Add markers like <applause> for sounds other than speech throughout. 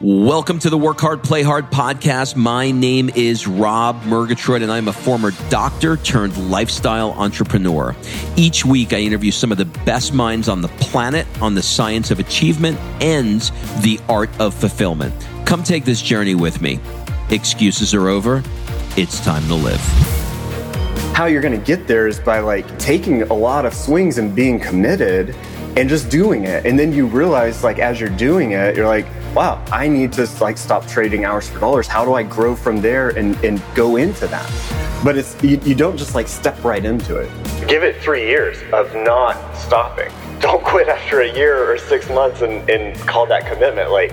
Welcome to the Work Hard, Play Hard podcast. My name is Rob Murgatroyd, and I'm a former doctor turned lifestyle entrepreneur. Each week, I interview some of the best minds on the planet on the science of achievement and the art of fulfillment. Come take this journey with me. Excuses are over. It's time to live. How you're going to get there is by like taking a lot of swings and being committed and just doing it. And then you realize, like, as you're doing it, you're like, wow, I need to like stop trading hours for dollars. How do I grow from there and, and go into that? But it's you, you don't just like step right into it. Give it three years of not stopping. Don't quit after a year or six months and, and call that commitment. Like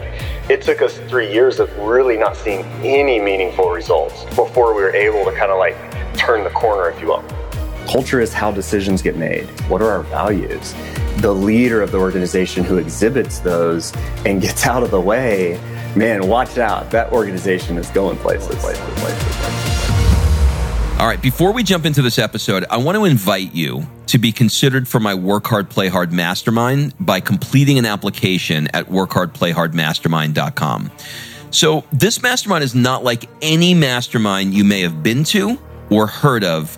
it took us three years of really not seeing any meaningful results before we were able to kind of like turn the corner, if you will. Culture is how decisions get made. What are our values? The leader of the organization who exhibits those and gets out of the way, man, watch out. That organization is going places. places, places, places. All right, before we jump into this episode, I want to invite you to be considered for my Work Hard, Play Hard Mastermind by completing an application at workhardplayhardmastermind.com. So, this mastermind is not like any mastermind you may have been to or heard of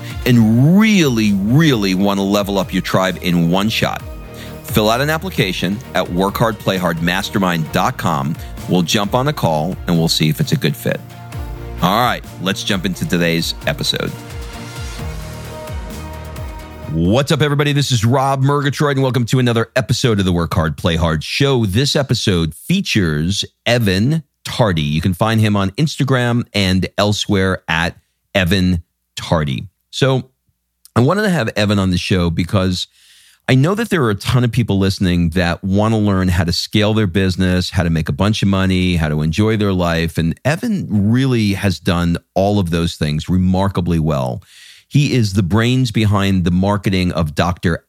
and really, really want to level up your tribe in one shot, fill out an application at workhardplayhardmastermind.com. We'll jump on a call and we'll see if it's a good fit. All right, let's jump into today's episode. What's up, everybody? This is Rob Murgatroyd, and welcome to another episode of the Work Hard, Play Hard show. This episode features Evan Tardy. You can find him on Instagram and elsewhere at Evan Tardy. So I wanted to have Evan on the show because I know that there are a ton of people listening that want to learn how to scale their business, how to make a bunch of money, how to enjoy their life. And Evan really has done all of those things remarkably well. He is the brains behind the marketing of draxe.com.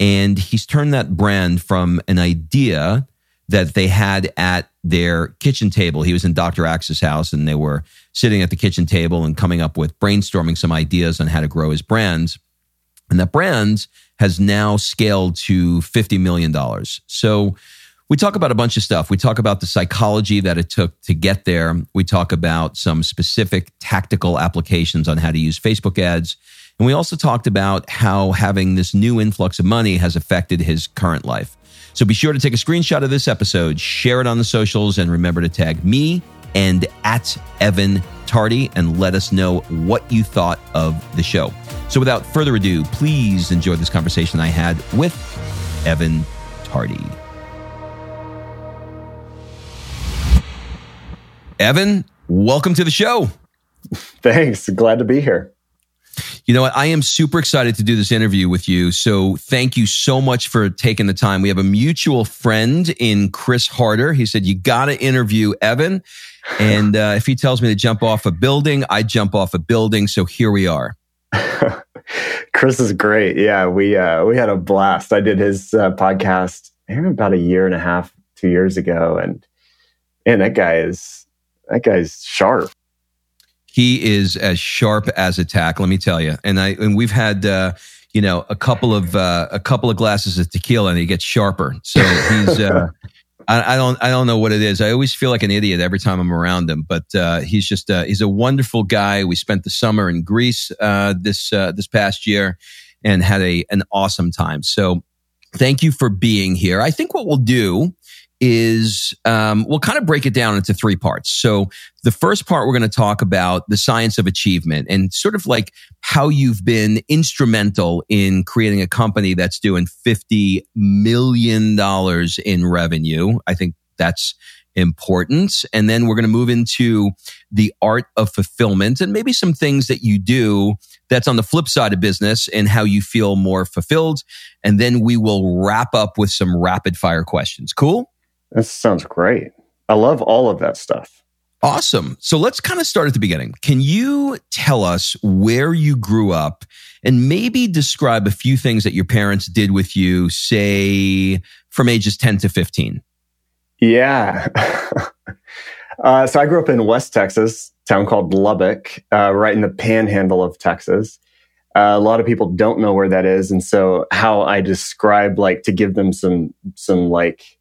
And he's turned that brand from an idea that they had at their kitchen table. He was in Dr. Axe's house and they were sitting at the kitchen table and coming up with brainstorming some ideas on how to grow his brands. And that brands has now scaled to $50 million. So we talk about a bunch of stuff. We talk about the psychology that it took to get there. We talk about some specific tactical applications on how to use Facebook ads. And we also talked about how having this new influx of money has affected his current life. So be sure to take a screenshot of this episode, share it on the socials, and remember to tag me and at Evan Tardy and let us know what you thought of the show. So without further ado, please enjoy this conversation I had with Evan Tardy. Evan, welcome to the show. Thanks. Glad to be here. You know what? I am super excited to do this interview with you. So thank you so much for taking the time. We have a mutual friend in Chris Harder. He said, you got to interview Evan. And uh, if he tells me to jump off a building, I jump off a building. So here we are. <laughs> Chris is great. Yeah, we uh, we had a blast. I did his uh, podcast about a year and a half, two years ago, and man, that guy is that guy's sharp he is as sharp as a tack. Let me tell you. And I and we've had uh, you know a couple of uh, a couple of glasses of tequila, and he gets sharper. So he's. Uh, <laughs> I, I, don't. I don't know what it is. I always feel like an idiot every time I'm around him. But uh, he's just. Uh, he's a wonderful guy. We spent the summer in Greece uh, this uh, this past year, and had a an awesome time. So, thank you for being here. I think what we'll do is um, we'll kind of break it down into three parts. So the first part, we're going to talk about the science of achievement and sort of like how you've been instrumental in creating a company that's doing $50 million in revenue. I think that's important. And then we're going to move into the art of fulfillment and maybe some things that you do that's on the flip side of business and how you feel more fulfilled. And then we will wrap up with some rapid fire questions. Cool? That sounds great. I love all of that stuff. Awesome. So let's kind of start at the beginning. Can you tell us where you grew up and maybe describe a few things that your parents did with you, say from ages 10 to 15? Yeah. <laughs> uh, so I grew up in West Texas, town called Lubbock, uh, right in the panhandle of Texas. Uh, a lot of people don't know where that is, and so how I describe like to give them some some like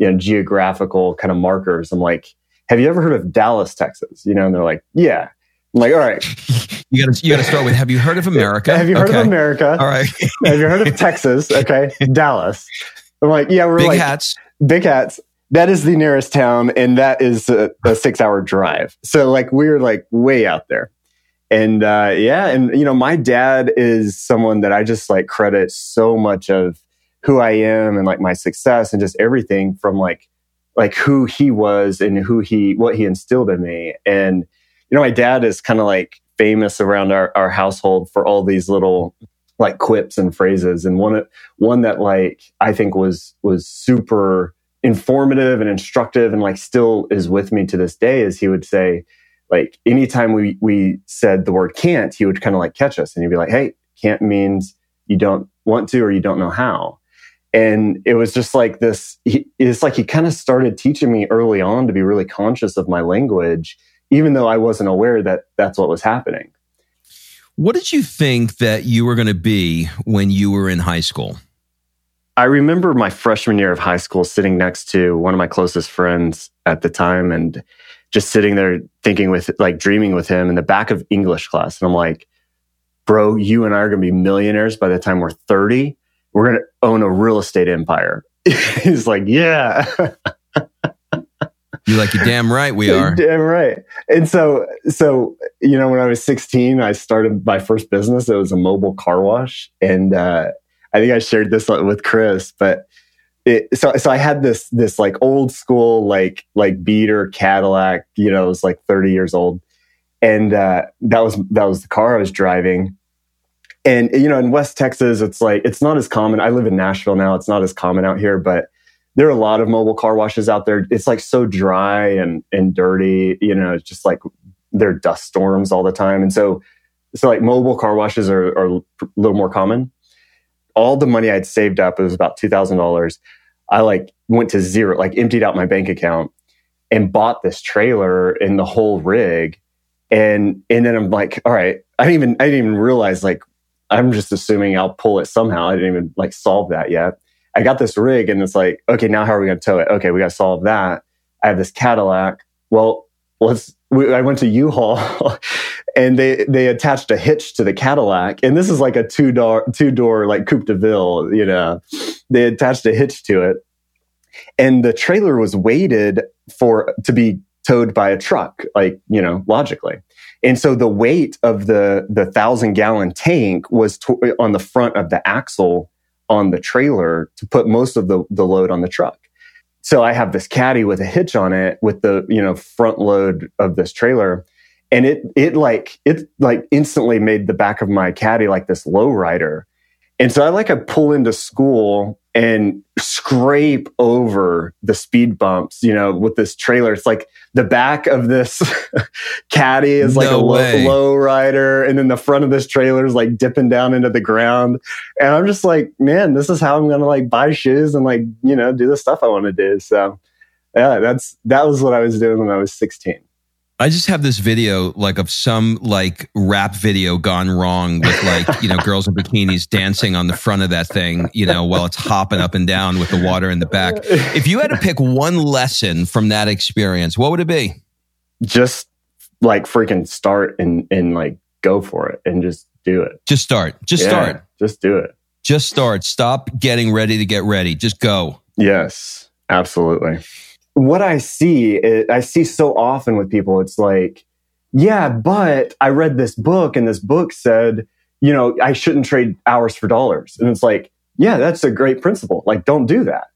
you know geographical kind of markers. I'm like, have you ever heard of Dallas, Texas? You know, and they're like, yeah. I'm like, all right. <laughs> you got to you got to start with, have you heard of America? have you heard okay. of America? All right. <laughs> have you heard of Texas? Okay, <laughs> Dallas. I'm like, yeah, we're big like hats. Big hats that is the nearest town and that is a, a six hour drive so like we're like way out there and uh, yeah and you know my dad is someone that i just like credit so much of who i am and like my success and just everything from like like who he was and who he what he instilled in me. And you know my dad is kind of like famous around our, our household for all these little like quips and phrases. And one one that like i think was was super informative and instructive and like still is with me to this day is he would say like anytime we we said the word can't he would kind of like catch us and he'd be like hey can't means you don't want to or you don't know how and it was just like this he, it's like he kind of started teaching me early on to be really conscious of my language even though i wasn't aware that that's what was happening what did you think that you were going to be when you were in high school I remember my freshman year of high school sitting next to one of my closest friends at the time and just sitting there thinking with like dreaming with him in the back of English class. And I'm like, bro, you and I are going to be millionaires by the time we're 30. We're going to own a real estate empire. <laughs> He's like, yeah. You're like, you're damn right we <laughs> are. damn right. And so, so, you know, when I was 16, I started my first business. It was a mobile car wash. And, uh, I think I shared this with Chris, but it, so so I had this this like old school like like beater Cadillac, you know, it was like 30 years old. And uh, that was that was the car I was driving. And you know, in West Texas, it's like it's not as common. I live in Nashville now. It's not as common out here, but there are a lot of mobile car washes out there. It's like so dry and and dirty. You know, it's just like there are dust storms all the time. And so so like mobile car washes are, are a little more common all the money I'd saved up, it was about $2,000. I like went to zero, like emptied out my bank account and bought this trailer and the whole rig. And, and then I'm like, all right, I didn't even, I didn't even realize like, I'm just assuming I'll pull it somehow. I didn't even like solve that yet. I got this rig and it's like, okay, now how are we going to tow it? Okay, we got to solve that. I have this Cadillac. Well, let's, we, I went to U-Haul <laughs> and they they attached a hitch to the Cadillac, and this is like a two door two door like coupe de ville, you know. They attached a hitch to it, and the trailer was weighted for to be towed by a truck, like you know, logically. And so the weight of the the thousand gallon tank was to, on the front of the axle on the trailer to put most of the the load on the truck. So I have this caddy with a hitch on it with the you know front load of this trailer and it it like it like instantly made the back of my caddy like this low rider and so i like i pull into school and scrape over the speed bumps you know with this trailer. It's like the back of this <laughs> caddy is like no a low, low rider and then the front of this trailer is like dipping down into the ground. And i'm just like man this is how i'm gonna like buy shoes and like you know do the stuff i want to do. So yeah that's that was what i was doing when i was 16 I just have this video like of some like rap video gone wrong with like, you know, girls in bikinis dancing on the front of that thing, you know, while it's hopping up and down with the water in the back. If you had to pick one lesson from that experience, what would it be? Just like freaking start and and like go for it and just do it. Just start. Just yeah, start. Just do it. Just start. Stop getting ready to get ready. Just go. Yes. Absolutely. What I see, it, I see so often with people, it's like, yeah, but I read this book and this book said, you know, I shouldn't trade hours for dollars. And it's like, yeah, that's a great principle. Like, don't do that.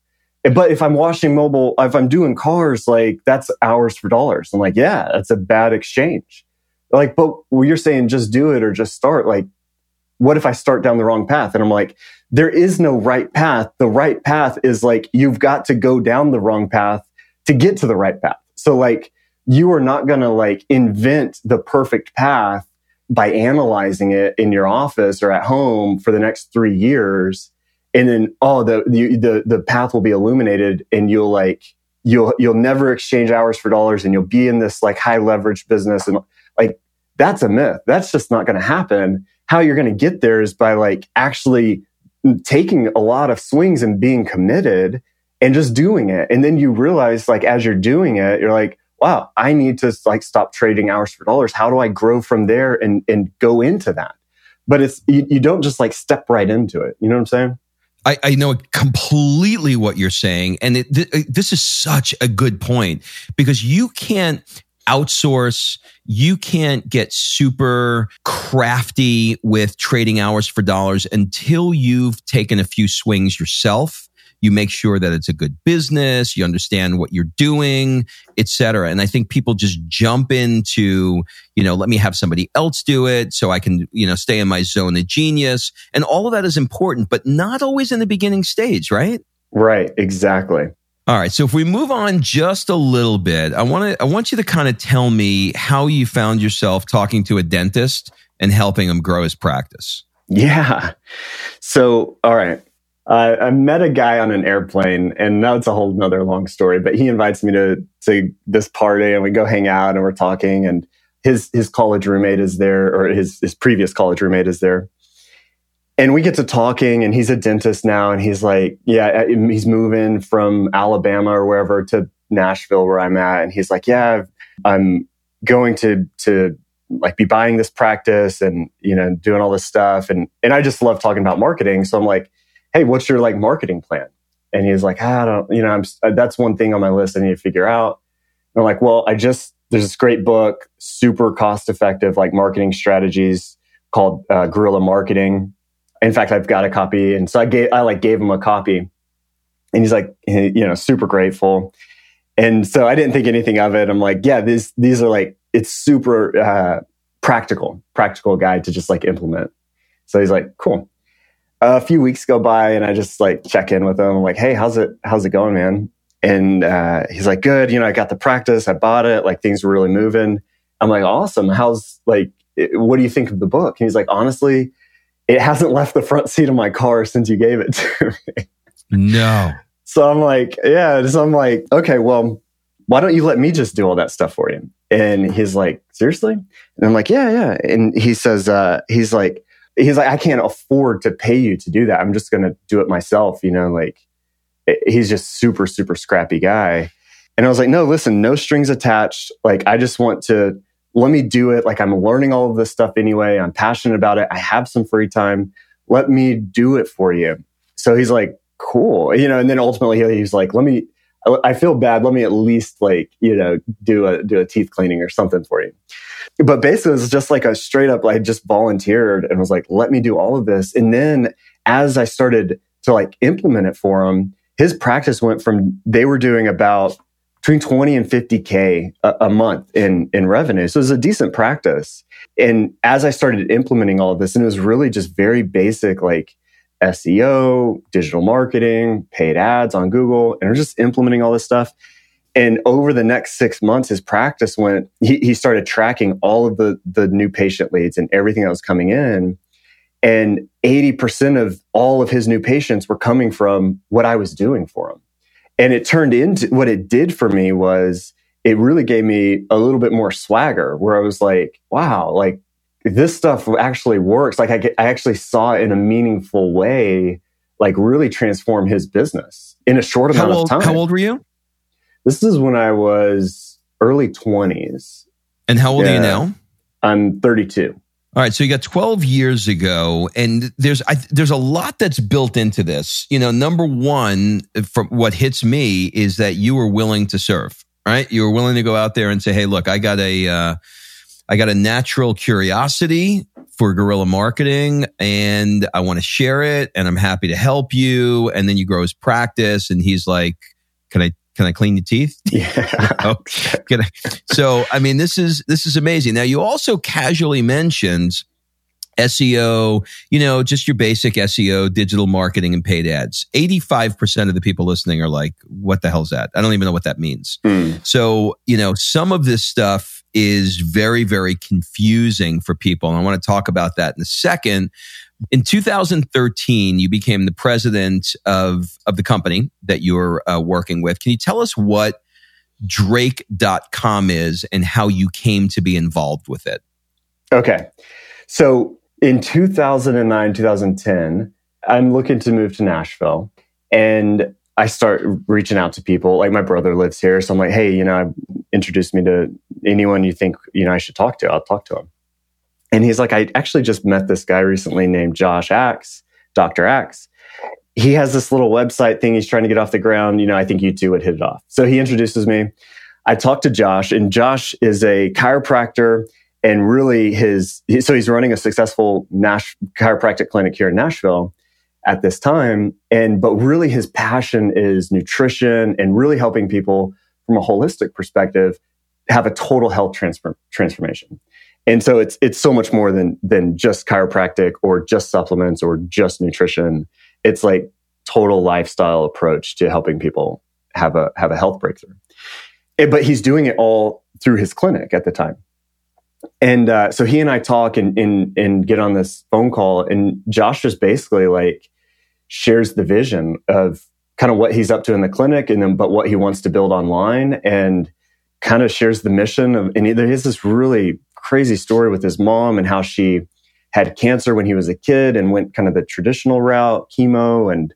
But if I'm washing mobile, if I'm doing cars, like that's hours for dollars. I'm like, yeah, that's a bad exchange. Like, but well, you're saying just do it or just start. Like, what if I start down the wrong path? And I'm like, there is no right path. The right path is like, you've got to go down the wrong path to get to the right path. So like, you are not going to like invent the perfect path by analyzing it in your office or at home for the next three years. And then, oh, the, the, the, the path will be illuminated and you'll like, you'll, you'll never exchange hours for dollars and you'll be in this like high leverage business. And like, that's a myth. That's just not going to happen how you're going to get there is by like actually taking a lot of swings and being committed and just doing it. And then you realize like as you're doing it, you're like, wow, I need to like stop trading hours for dollars. How do I grow from there and, and go into that? But it's, you, you don't just like step right into it. You know what I'm saying? I, I, know completely what you're saying. And it, th- uh, this is such a good point because you can't outsource. You can't get super crafty with trading hours for dollars until you've taken a few swings yourself. You make sure that it's a good business. You understand what you're doing, etc. And I think people just jump into, you know, let me have somebody else do it so I can, you know, stay in my zone of genius. And all of that is important, but not always in the beginning stage, right? Right. Exactly. All right. So if we move on just a little bit, I want to, I want you to kind of tell me how you found yourself talking to a dentist and helping him grow his practice. Yeah. So, all right. Uh, I met a guy on an airplane and that's a whole nother long story, but he invites me to, to this party and we go hang out and we're talking and his, his college roommate is there or his, his previous college roommate is there. And we get to talking and he's a dentist now and he's like yeah he's moving from alabama or wherever to nashville where i'm at and he's like yeah i'm going to to like be buying this practice and you know doing all this stuff and and i just love talking about marketing so i'm like hey what's your like marketing plan and he's like i don't you know i'm uh, that's one thing on my list i need to figure out and i'm like well i just there's this great book super cost effective like marketing strategies called uh, guerrilla marketing in fact, I've got a copy. And so I gave, I like gave him a copy and he's like, you know, super grateful. And so I didn't think anything of it. I'm like, yeah, these, these are like, it's super, uh, practical, practical guide to just like implement. So he's like, cool. A few weeks go by and I just like check in with him. I'm like, Hey, how's it, how's it going, man? And, uh, he's like, good. You know, I got the practice. I bought it. Like things were really moving. I'm like, awesome. How's like, what do you think of the book? And he's like, honestly, it hasn't left the front seat of my car since you gave it to <laughs> me. No. So I'm like, yeah. So I'm like, okay, well, why don't you let me just do all that stuff for you? And he's like, seriously? And I'm like, yeah, yeah. And he says, uh, he's like, he's like, I can't afford to pay you to do that. I'm just going to do it myself. You know, like he's just super, super scrappy guy. And I was like, no, listen, no strings attached. Like, I just want to let me do it. Like I'm learning all of this stuff anyway. I'm passionate about it. I have some free time. Let me do it for you. So he's like, cool. You know, and then ultimately he, he's like, let me, I feel bad. Let me at least like, you know, do a, do a teeth cleaning or something for you. But basically it was just like a straight up, I just volunteered and was like, let me do all of this. And then as I started to like implement it for him, his practice went from, they were doing about between 20 and 50K a, a, month in, in revenue. So it was a decent practice. And as I started implementing all of this, and it was really just very basic, like SEO, digital marketing, paid ads on Google, and we're just implementing all this stuff. And over the next six months, his practice went, he, he started tracking all of the, the new patient leads and everything that was coming in. And 80% of all of his new patients were coming from what I was doing for him. And it turned into what it did for me was it really gave me a little bit more swagger where I was like, wow, like this stuff actually works. Like I, get, I actually saw it in a meaningful way, like really transform his business in a short amount old, of time. How old were you? This is when I was early 20s. And how old yeah. are you now? I'm 32. All right, so you got 12 years ago, and there's I, there's a lot that's built into this. You know, number one, from what hits me is that you were willing to serve. Right, you were willing to go out there and say, "Hey, look, I got a uh, I got a natural curiosity for guerrilla marketing, and I want to share it, and I'm happy to help you." And then you grow his practice, and he's like, "Can I can I clean your teeth? <laughs> Yeah. <laughs> I? So, I mean, this is, this is amazing. Now, you also casually mentioned SEO, you know, just your basic SEO, digital marketing and paid ads. 85% of the people listening are like, what the hell's that? I don't even know what that means. Mm. So, you know, some of this stuff is very, very confusing for people. And I want to talk about that in a second. In 2013, you became the president of, of the company that you're uh, working with. Can you tell us what draxe.com is and how you came to be involved with it? Okay. So in 2009, 2010, I'm looking to move to Nashville and I start reaching out to people. Like my brother lives here. So I'm like, hey, you know, introduce me to anyone you think, you know, I should talk to. I'll talk to him. And he's like, I actually just met this guy recently named Josh Axe, Dr. Axe. He has this little website thing he's trying to get off the ground. You know, I think you two would hit it off. So he introduces me. I talked to Josh, and Josh is a chiropractor and really his, so he's running a successful Nash, chiropractic clinic here in Nashville at this time. And, but really his passion is nutrition and really helping people from a holistic perspective have a total health transfer, transformation. And so it's it's so much more than than just chiropractic or just supplements or just nutrition. It's like total lifestyle approach to helping people have a have a health breakthrough. But he's doing it all through his clinic at the time. And uh, so he and I talk and, and and get on this phone call, and Josh just basically like shares the vision of kind of what he's up to in the clinic, and then but what he wants to build online, and kind of shares the mission of. And there is this really crazy story with his mom and how she had cancer when he was a kid and went kind of the traditional route, chemo, and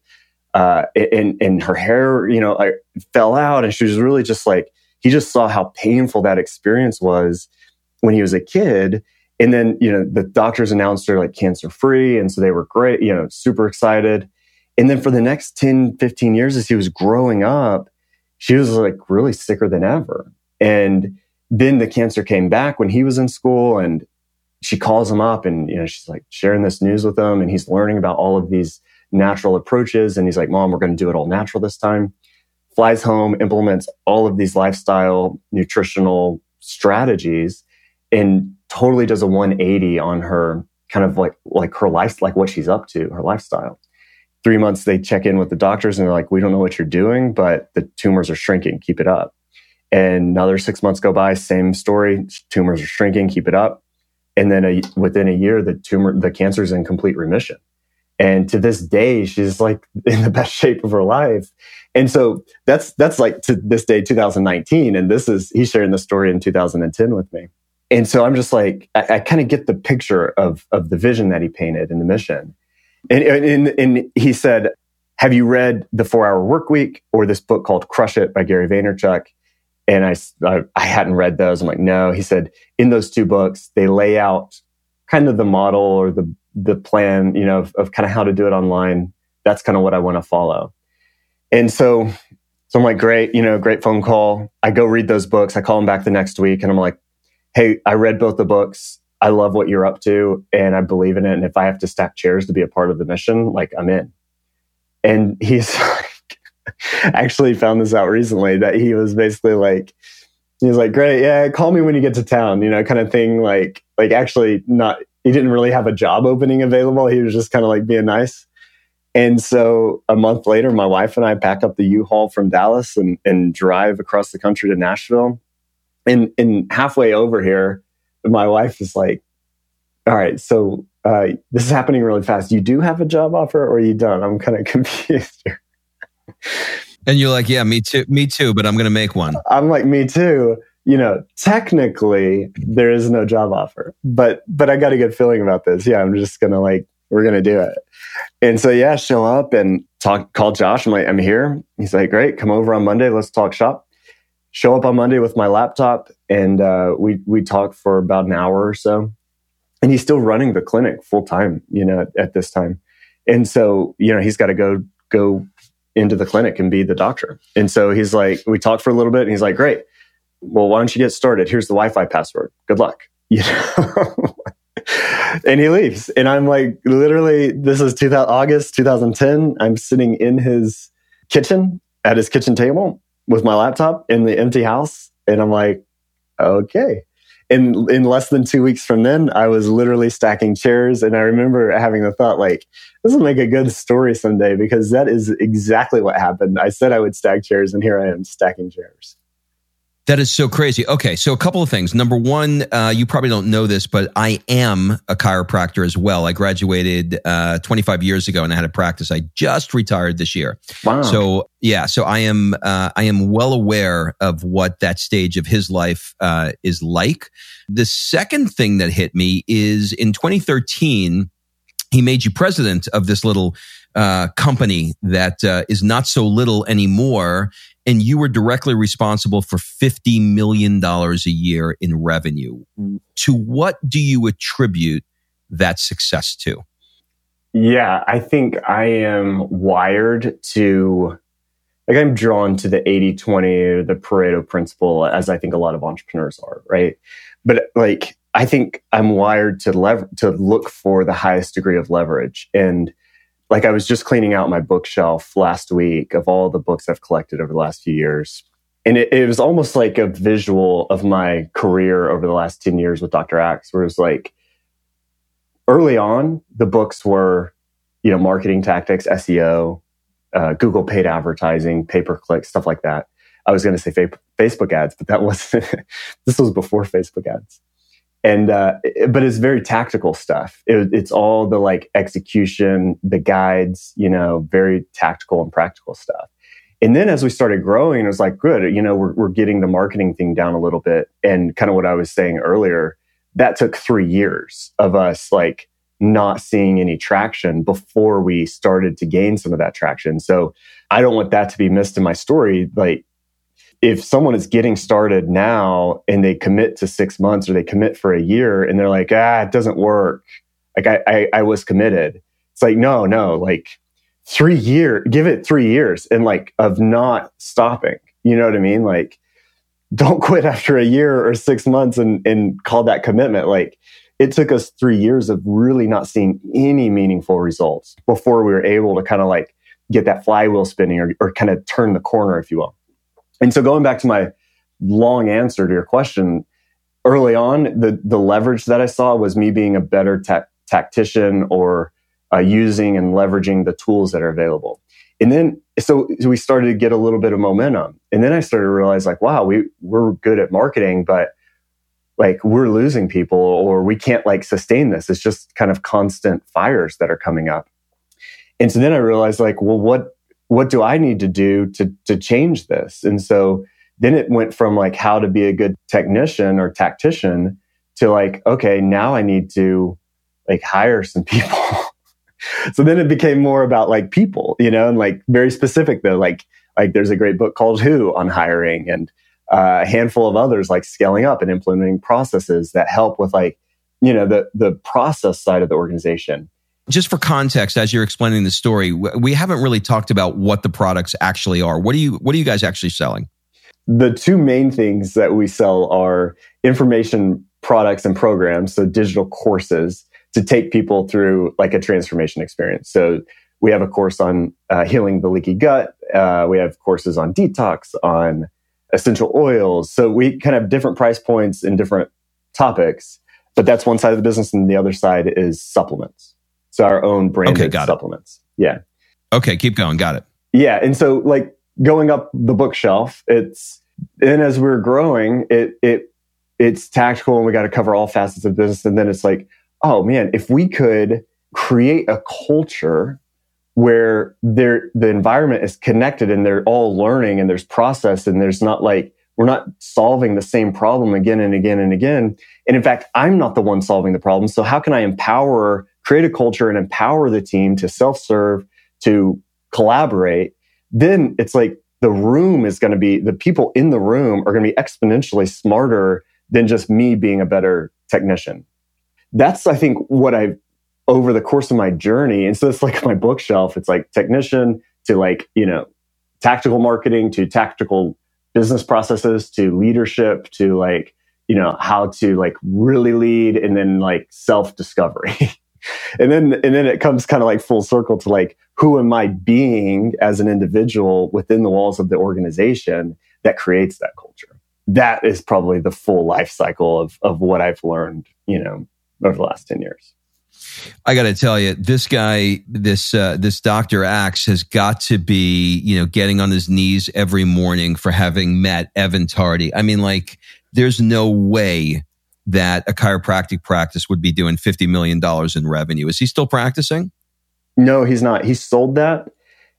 uh, and and her hair, you know, like, fell out, and she was really just like he just saw how painful that experience was when he was a kid. And then, you know, the doctors announced her like cancer free. And so they were great, you know, super excited. And then for the next 10, 15 years, as he was growing up, she was like really sicker than ever. And then the cancer came back when he was in school and she calls him up and you know she's like sharing this news with him and he's learning about all of these natural approaches and he's like mom we're going to do it all natural this time. Flies home implements all of these lifestyle nutritional strategies and totally does a 180 on her kind of like like her life like what she's up to her lifestyle. Three months they check in with the doctors and they're like we don't know what you're doing but the tumors are shrinking. Keep it up and another six months go by, same story. Tumors are shrinking, keep it up. And then a, within a year, the tumor, the cancer is in complete remission. And to this day, she's like <laughs> in the best shape of her life. And so that's, that's like to this day, 2019. And this is, he's sharing the story in 2010 with me. And so I'm just like, I, I kind of get the picture of, of the vision that he painted and the mission. And, and, and he said, have you read The Four Hour Work Week or this book called Crush It by Gary Vaynerchuk? And I, I, I hadn't read those. I'm like, no. He said, in those two books, they lay out kind of the model or the the plan, you know, of, of kind of how to do it online. That's kind of what I want to follow. And so, so I'm like, great, you know, great phone call. I go read those books. I call him back the next week, and I'm like, hey, I read both the books. I love what you're up to, and I believe in it. And if I have to stack chairs to be a part of the mission, like I'm in. And he's <laughs> <laughs> actually found this out recently that he was basically like, he was like, great, yeah, call me when you get to town, you know, kind of thing. Like, like actually not, he didn't really have a job opening available. He was just kind of like being nice. And so a month later, my wife and I pack up the U-Haul from Dallas and, and drive across the country to Nashville. And, and halfway over here, my wife is like, all right, so uh, this is happening really fast. You do have a job offer or you don't? I'm kind of <laughs> confused here. And you're like, yeah, me too, me too, but I'm going to make one. I'm like, me too. You know, technically there is no job offer, but but I got a good feeling about this. Yeah, I'm just gonna like, we're gonna do it. And so yeah, show up and talk. Call Josh. I'm like, I'm here. He's like, great, come over on Monday. Let's talk shop. Show up on Monday with my laptop, and uh, we we talk for about an hour or so. and he's still running the clinic full time, you know, at, at this time. And so, you know, he's got to go, go into the clinic and be the doctor. And so he's like, we talked for a little bit and he's like, great. Well, why don't you get started? Here's the Wi-Fi password. Good luck. <laughs> You know? and he leaves. And I'm like, literally, this is 2000, August 2010. I'm sitting in his kitchen at his kitchen table with my laptop in the empty house. And I'm like, okay. In, in less than two weeks from then, I was literally stacking chairs. And I remember having the thought, like, this will make a good story someday because that is exactly what happened. I said I would stack chairs, and here I am stacking chairs. That is so crazy. Okay, so a couple of things. Number one, uh, you probably don't know this, but I am a chiropractor as well. I graduated uh, 25 years ago, and I had a practice. I just retired this year. Wow. So yeah, so I am uh, I am well aware of what that stage of his life uh, is like. The second thing that hit me is in 2013 he made you president of this little uh, company that uh, is not so little anymore, and you were directly responsible for fifty million dollars a year in revenue. To what do you attribute that success to? Yeah, I think I am wired to like I'm drawn to the 80-20 or the Pareto principle as I think a lot of entrepreneurs are, right? But like I think I'm wired to lever- to look for the highest degree of leverage. And like I was just cleaning out my bookshelf last week of all the books I've collected over the last few years. And it, it was almost like a visual of my career over the last 10 years with Dr. Axe, where it was like early on, the books were, you know, marketing tactics, SEO, uh, Google paid advertising, pay per click, stuff like that. I was going to say fa- Facebook ads, but that wasn't, <laughs> this was before Facebook ads and uh, but it's very tactical stuff. It, it's all the like execution, the guides, you know, very tactical and practical stuff. And then as we started growing, it was like, good, you know, we're, we're getting the marketing thing down a little bit. And kind of what I was saying earlier, that took three years of us like not seeing any traction before we started to gain some of that traction. So I don't want that to be missed in my story. Like if someone is getting started now and they commit to six months or they commit for a year and they're like, ah, it doesn't work. Like I, I, I was committed. It's like, no, no, like three year, give it three years and like of not stopping. You know what I mean? Like, don't <laughs> quit after a year or six months and, and call that commitment. Like it took us three years of really not seeing any meaningful results before we were able to kind of like get that flywheel spinning or, or kind of turn the corner, if you will. And so going back to my long answer to your question, early on, the, the leverage that I saw was me being a better ta- tactician or uh, using and leveraging the tools that are available. And then, so, so we started to get a little bit of momentum. And then I started to realize like, wow, we, we're good at marketing, but like we're losing people or we can't like sustain this. It's just kind of constant fires that are coming up. And so then I realized like, well, what, what do I need to do to, to change this? And so then it went from like how to be a good technician or tactician to like, okay, now I need to like hire some people. <laughs> so then it became more about like people, you know, and like very specific though, like, like there's a great book called Who on hiring and uh, a handful of others like scaling up and implementing processes that help with like, you know, the, the process side of the organization just for context, as you're explaining the story, we haven't really talked about what the products actually are. What are you What are you guys actually selling? The two main things that we sell are information products and programs, so digital courses to take people through like a transformation experience. So we have a course on uh, healing the leaky gut. Uh, we have courses on detox, on essential oils. So we kind of have different price points and different topics, but that's one side of the business, and the other side is supplements. Our own branded okay, supplements. It. Yeah. Okay, keep going. Got it. Yeah, and so like going up the bookshelf, it's and as we're growing, it it it's tactical and we got to cover all facets of business. And then it's like, oh man, if we could create a culture where there the environment is connected and they're all learning and there's process and there's not like we're not solving the same problem again and again and again. And in fact, I'm not the one solving the problem. So how can I empower create a culture and empower the team to self-serve, to collaborate, then it's like the room is going to be, the people in the room are going to be exponentially smarter than just me being a better technician. that's I think what I've over the course of my journey. And so it's like <laughs> my bookshelf. It's like technician to like, you know, tactical marketing to tactical business processes to leadership to like, you know, how to like really lead and then like self discovery. <laughs> and then, and then it comes kind of like full circle to like, who am I being as an individual within the walls of the organization that creates that culture? That is probably the full life cycle of, of what I've learned, you know, over the last 10 years. I got to tell you, this guy, this uh, this Doctor Axe, has got to be, you know, getting on his knees every morning for having met Evan Tardy. I mean, like, there's no way that a chiropractic practice would be doing fifty million dollars in revenue. Is he still practicing? No, he's not. He sold that.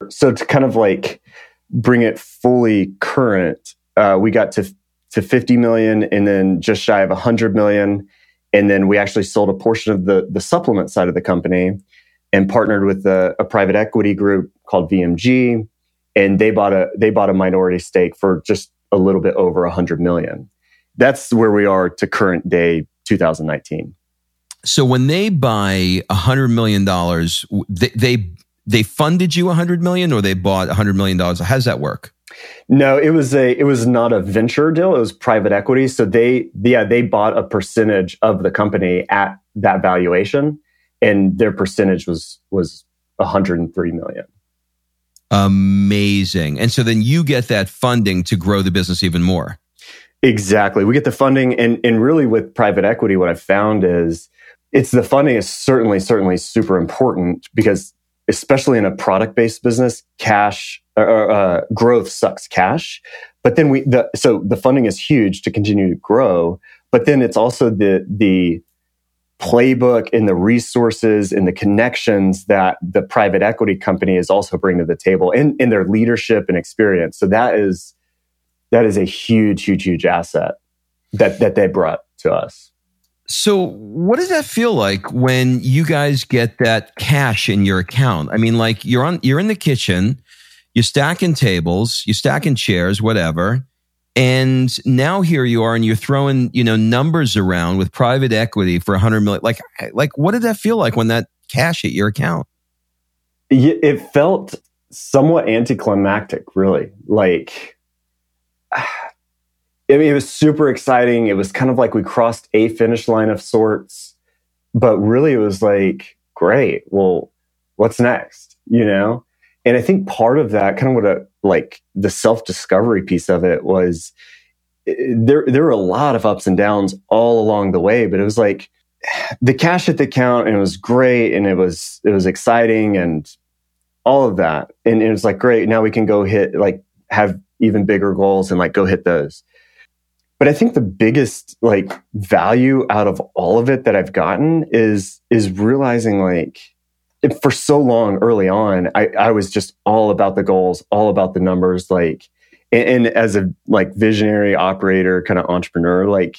So to kind of like bring it fully current, uh, we got to to 50 million and then just shy of 100 million and then we actually sold a portion of the, the supplement side of the company and partnered with a, a private equity group called VMG. And they bought a, they bought a minority stake for just a little bit over a hundred million. That's where we are to current day 2019. So when they buy a hundred million dollars, they, they, they funded you a hundred million or they bought a hundred million dollars. How does that work? No, it was a it was not a venture deal. It was private equity. So they yeah they bought a percentage of the company at that valuation, and their percentage was was 103 million. Amazing. And so then you get that funding to grow the business even more. Exactly. We get the funding and and really with private equity what I've found is it's the funding is certainly certainly super important because especially in a product based business cash uh, growth sucks cash. But then we, the, so the funding is huge to continue to grow. But then it's also the, the playbook and the resources and the connections that the private equity company is also bringing to the table in, in their leadership and experience. So that is, that is a huge, huge, huge asset that, that they brought to us. So, what does that feel like when you guys get that cash in your account? I mean, like you're on, you're in the kitchen, you're stacking tables, you're stacking chairs, whatever. And now here you are and you're throwing, you know, numbers around with private equity for a hundred million. Like, like what did that feel like when that cash hit your account? It felt somewhat anticlimactic, really. Like, <sighs> I mean, it was super exciting. It was kind of like we crossed a finish line of sorts, but really it was like, great. Well, what's next? You know? And I think part of that, kind of what a like the self discovery piece of it was eh, there, there were a lot of ups and downs all along the way, but it was like <sighs> the cash at the account and it was great and it was, it was exciting and all of that. And it was like, great. Now we can go hit, like have even bigger goals and like go hit those. But I think the biggest like value out of all of it that I've gotten is, is realizing like, for so long early on, I, I was just all about the goals, all about the numbers. Like, and, and as a like visionary operator, kind of entrepreneur, like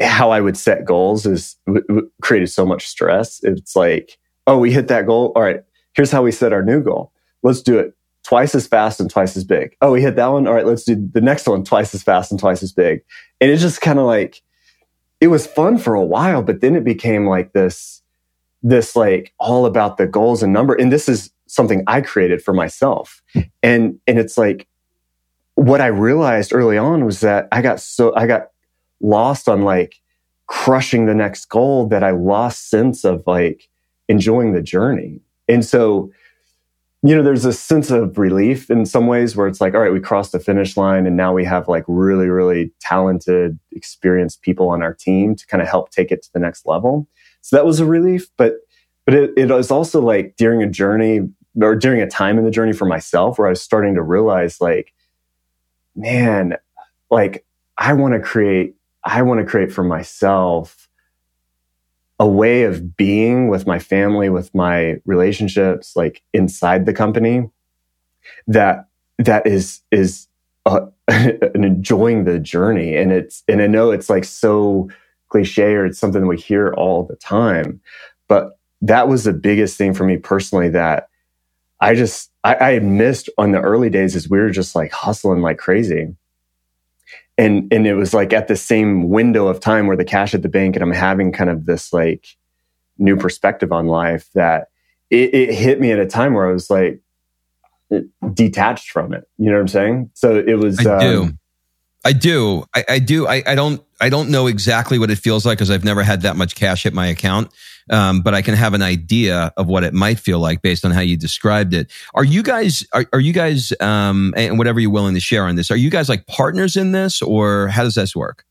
how I would set goals is w- w- created so much stress. It's like, oh, we hit that goal. All right, here's how we set our new goal. Let's do it twice as fast and twice as big. Oh, we hit that one. All right, let's do the next one twice as fast and twice as big. And it just kind of like, it was fun for a while, but then it became like this this like all about the goals and number. And this is something I created for myself. And, and it's like, what I realized early on was that I got so, I got lost on like crushing the next goal that I lost sense of like enjoying the journey. And so, you know, there's a sense of relief in some ways where it's like, all right, we crossed the finish line and now we have like really, really talented, experienced people on our team to kind of help take it to the next level. So that was a relief. But but it, it was also like during a journey or during a time in the journey for myself where I was starting to realize like, man, like I want to create, I want to create for myself a way of being with my family, with my relationships, like inside the company that, that is, is, uh, <laughs> and enjoying the journey. And it's, and I know it's like so cliche or it's something we hear all the time. But that was the biggest thing for me personally that I just, I, I missed on the early days is we were just like hustling like crazy. And and it was like at the same window of time where the cash at the bank and I'm having kind of this like new perspective on life that it, it hit me at a time where I was like detached from it. You know what I'm saying? So it was. I do. Um, I do. I, I do. I, I, don't. I don't know exactly what it feels like because I've never had that much cash hit my account. Um, but I can have an idea of what it might feel like based on how you described it. Are you guys? Are, are you guys? Um, and whatever you're willing to share on this, are you guys like partners in this, or how does this work?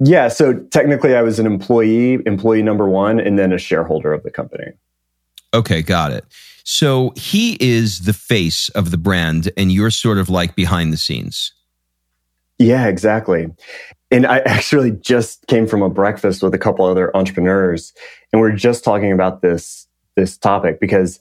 Yeah. So technically, I was an employee, employee number one, and then a shareholder of the company. Okay, got it. So he is the face of the brand, and you're sort of like behind the scenes. Yeah, exactly. And I <laughs> actually just came from a breakfast with a couple other entrepreneurs, and we're just talking about this this topic because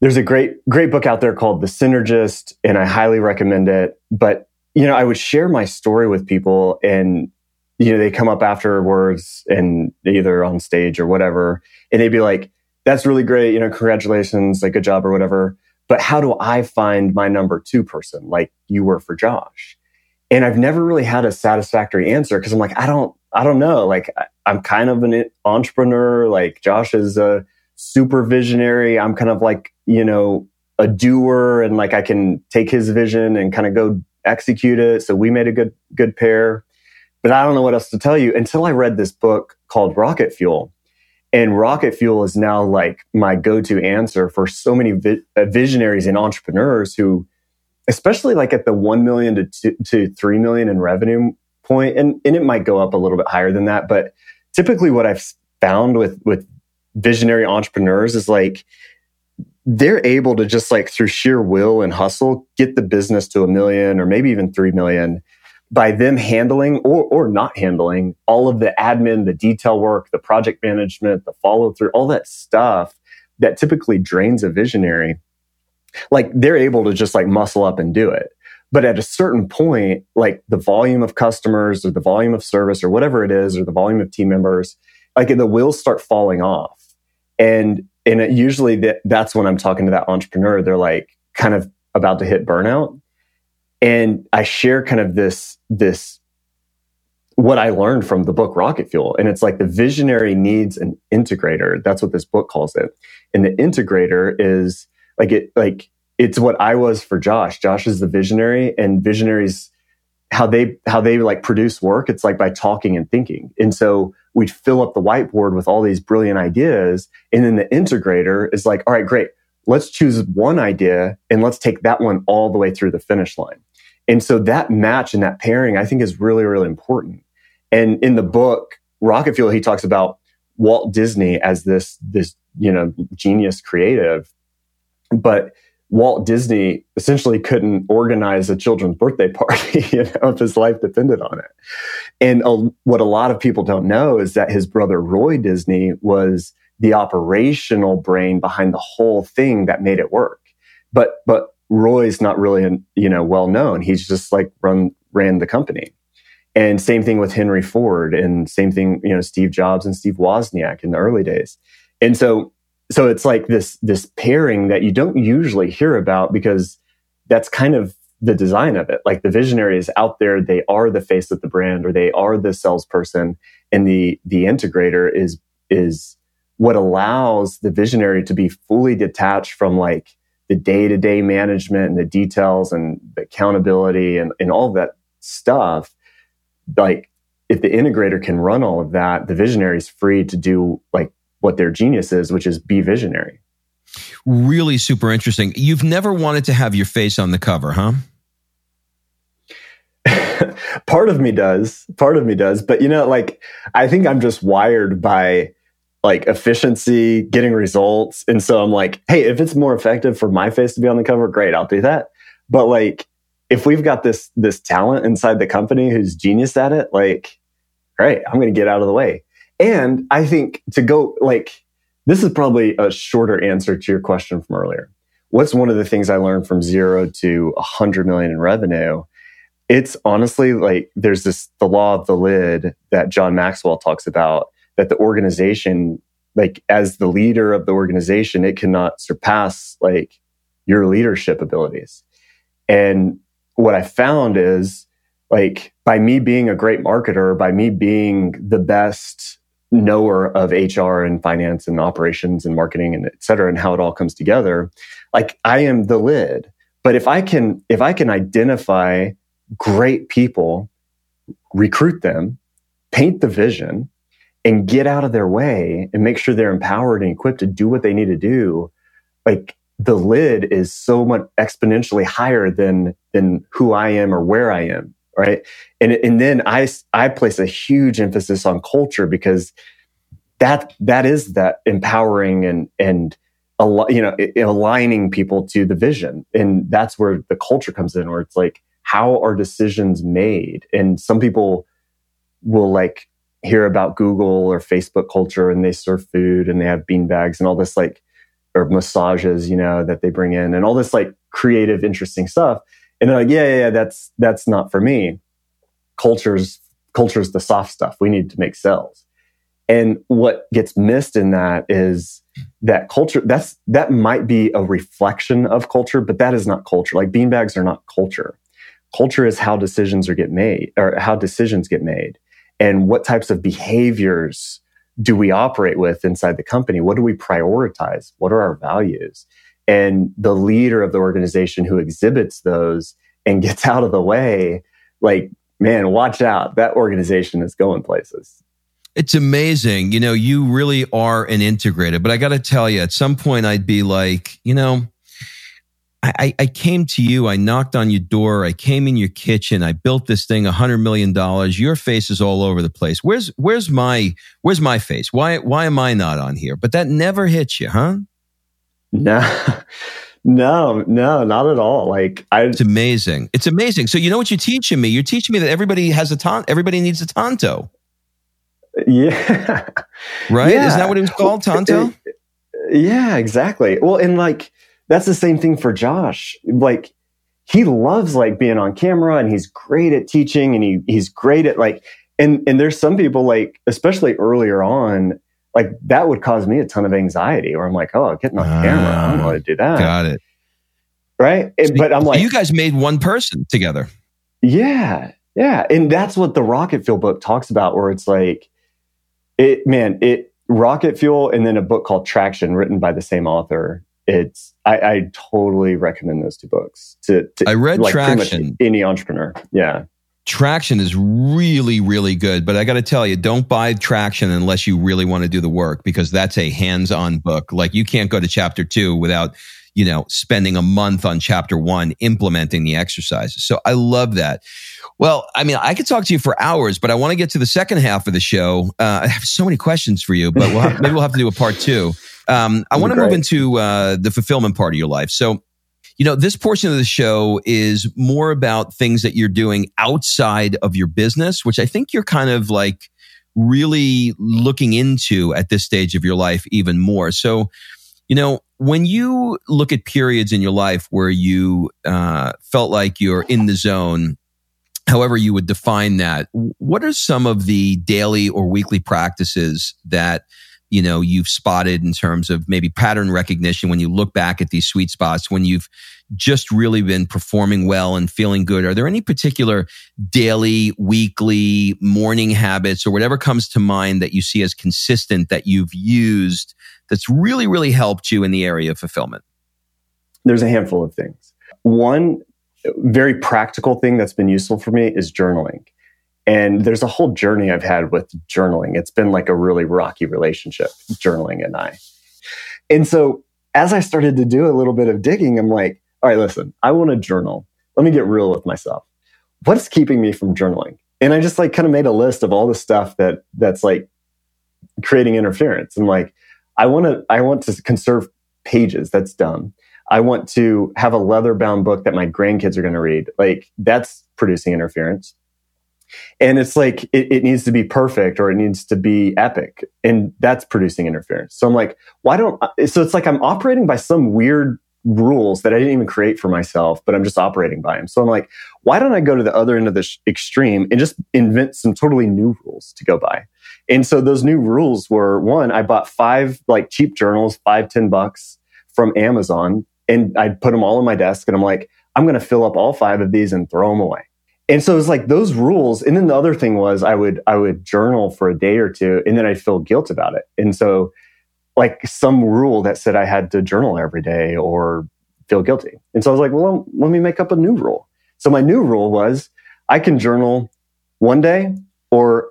there's a great great book out there called The Synergist, and I highly recommend it. But you know, I would share my story with people, and you know, they come up afterwards and either on stage or whatever, and they'd be like, "That's really great, you know, congratulations, like good job or whatever." But how do I find my number two person, like you were for Josh? And I've never really had a satisfactory answer because I'm like, I don't, I don't know. Like, I'm kind of an entrepreneur. Like, Josh is a super visionary. I'm kind of like, you know, a doer and like I can take his vision and kind of go execute it. So we made a good, good pair. But I don't know what else to tell you until I read this book called Rocket Fuel. And Rocket Fuel is now like my go to answer for so many vi- uh, visionaries and entrepreneurs who, especially like at the 1 million to, two, to 3 million in revenue point and, and it might go up a little bit higher than that but typically what i've found with with visionary entrepreneurs is like they're able to just like through sheer will and hustle get the business to a million or maybe even 3 million by them handling or, or not handling all of the admin the detail work the project management the follow through all that stuff that typically drains a visionary like they're able to just like muscle up and do it. But at a certain point, like the volume of customers or the volume of service or whatever it is, or the volume of team members, like the wheels start falling off. And, and it, usually that, that's when I'm talking to that entrepreneur. They're like kind of about to hit burnout. And I share kind of this, this, what I learned from the book Rocket Fuel. And it's like the visionary needs an integrator. That's what this book calls it. And the integrator is like it, like it's what I was for Josh. Josh is the visionary and visionaries, how they, how they like produce work. It's like by talking and thinking. And so we'd fill up the whiteboard with all these brilliant ideas. And then the integrator is like, all right, great. Let's choose one idea and let's take that one all the way through the finish line. And so that match and that pairing, I think is really, really important. And in the book, Rocket Fuel, he talks about Walt Disney as this, this, you know, genius creative but Walt Disney essentially couldn't organize a children's birthday party, <laughs> you know, if his life depended on it. And uh, what a lot of people don't know is that his brother Roy Disney was the operational brain behind the whole thing that made it work. But but Roy's not really, you know, well known. He's just like run ran the company. And same thing with Henry Ford, and same thing, you know, Steve Jobs and Steve Wozniak in the early days. And so so it's like this this pairing that you don't usually hear about because that's kind of the design of it. Like the visionary is out there, they are the face of the brand or they are the salesperson, and the the integrator is is what allows the visionary to be fully detached from like the day-to-day management and the details and the accountability and, and all that stuff. Like if the integrator can run all of that, the visionary is free to do like what their genius is, which is be visionary. Really super interesting. You've never wanted to have your face on the cover, huh? <laughs> part of me does. Part of me does. But you know, like, I think I'm just wired by like efficiency, getting results. And so I'm like, hey, if it's more effective for my face to be on the cover, great, I'll do that. But like, if we've got this this talent inside the company who's genius at it, like, great, I'm going to get out of the way. And I think to go like, this is probably a shorter answer to your question from earlier. What's one of the things I learned from zero to a hundred million in revenue? It's honestly like there's this, the law of the lid that John Maxwell talks about that the organization, like as the leader of the organization, it cannot surpass like your leadership abilities. And what I found is like by me being a great marketer, by me being the best knower of HR and finance and operations and marketing and et cetera, and how it all comes together, like I am the lid. But if I can, if I can identify great people, recruit them, paint the vision, and get out of their way and make sure they're empowered and equipped to do what they need to do, like the lid is so much exponentially higher than than who I am or where I am, right? And and then I I place a huge emphasis on culture because that that is that empowering and and you know aligning people to the vision, and that's where the culture comes in, where it's like how are decisions made, and some people will like hear about Google or Facebook culture and they serve food and they have bean bags and all this like or massages, you know, that they bring in and all this like creative, interesting stuff. And they're like, yeah, yeah, yeah, that's that's not for me. Culture's culture's the soft stuff. We need to make sales. And what gets missed in that is that culture, that's that might be a reflection of culture, but that is not culture. Like beanbags are not culture. Culture is how decisions are get made or how decisions get made and what types of behaviors do we operate with inside the company? What do we prioritize? What are our values? And the leader of the organization who exhibits those and gets out of the way, like, man, watch out. That organization is going places. It's amazing. You know, you really are an integrator, but I got to tell you, at some point, I'd be like, you know, I, I, came to you. I knocked on your door. I came in your kitchen. I built this thing, a hundred million dollars. Your face is all over the place. Where's where's my where's my face? Why why am I not on here? But that never hits you, huh? No, <laughs> no, no, not at all. Like I, it's amazing. It's amazing. So you know what you're teaching me? You're teaching me that everybody has a ton. Everybody needs a Tonto. Yeah. <laughs> Right? Yeah. Isn't that what it was called, Tonto? Yeah, exactly. Well, and like that's the same thing for Josh. Like he loves like being on camera and he's great at teaching and he he's great at like and and there's some people like especially earlier on like that would cause me a ton of anxiety or I'm like, oh, getting on uh, camera, I don't want to do that. Got it. Right. So but I'm like, you guys made one person together. Yeah. Yeah. And that's what the Rocket Fuel book talks about, where it's like, it, man, it, Rocket Fuel and then a book called Traction written by the same author it's I, I totally recommend those two books to, to I read like Traction. any entrepreneur. Yeah. Traction is really, really good, but I got to tell you, don't buy Traction unless you really want to do the work because that's a hands-on book. Like you can't go to chapter two without, you know, spending a month on chapter one implementing the exercises. So I love that. Well, I mean, I could talk to you for hours, but I want to get to the second half of the show. Uh, I have so many questions for you, but we'll have, maybe we'll have to do a part two. Um, I want to move into uh, the fulfillment part of your life. So, you know, this portion of the show is more about things that you're doing outside of your business, which I think you're kind of like really looking into at this stage of your life even more. So, you know, when you look at periods in your life where you uh, felt like you're in the zone, however you would define that, what are some of the daily or weekly practices that you know you've spotted in terms of maybe pattern recognition when you look back at these sweet spots when you've just really been performing well and feeling good are there any particular daily weekly morning habits or whatever comes to mind that you see as consistent that you've used that's really really helped you in the area of fulfillment? There's a handful of things. One very practical thing that's been useful for me is journaling and there's a whole journey I've had with journaling. It's been like a really rocky relationship, journaling and I. And so as I started to do a little bit of digging, I'm like, all right, listen, I want to journal. Let me get real with myself. What's keeping me from journaling? And I just like kind of made a list of all the stuff that that's like creating interference. I'm like, I want to I want to conserve pages. That's dumb. I want to have a leather bound book that my grandkids are going to read. Like that's producing interference and it's like it, it, needs to be perfect or it needs to be epic. And that's producing interference. So i'm like why don't I? so it's like i'm operating by some weird rules that i didn't even create for myself but i'm just operating by them so i'm like why don't i go to the other end of the sh- extreme and just invent some totally new rules to go by? And so those new rules were one i bought five like cheap journals five ten bucks from amazon and i put them all on my desk and i'm like i'm going to fill up all five of these and throw them away And so it was like those rules. And then the other thing was I would I would journal for a day or two and then I'd feel guilt about it. And so like some rule that said I had to journal every day or feel guilty. And so I was like, well, let me make up a new rule. So my new rule was I can journal one day or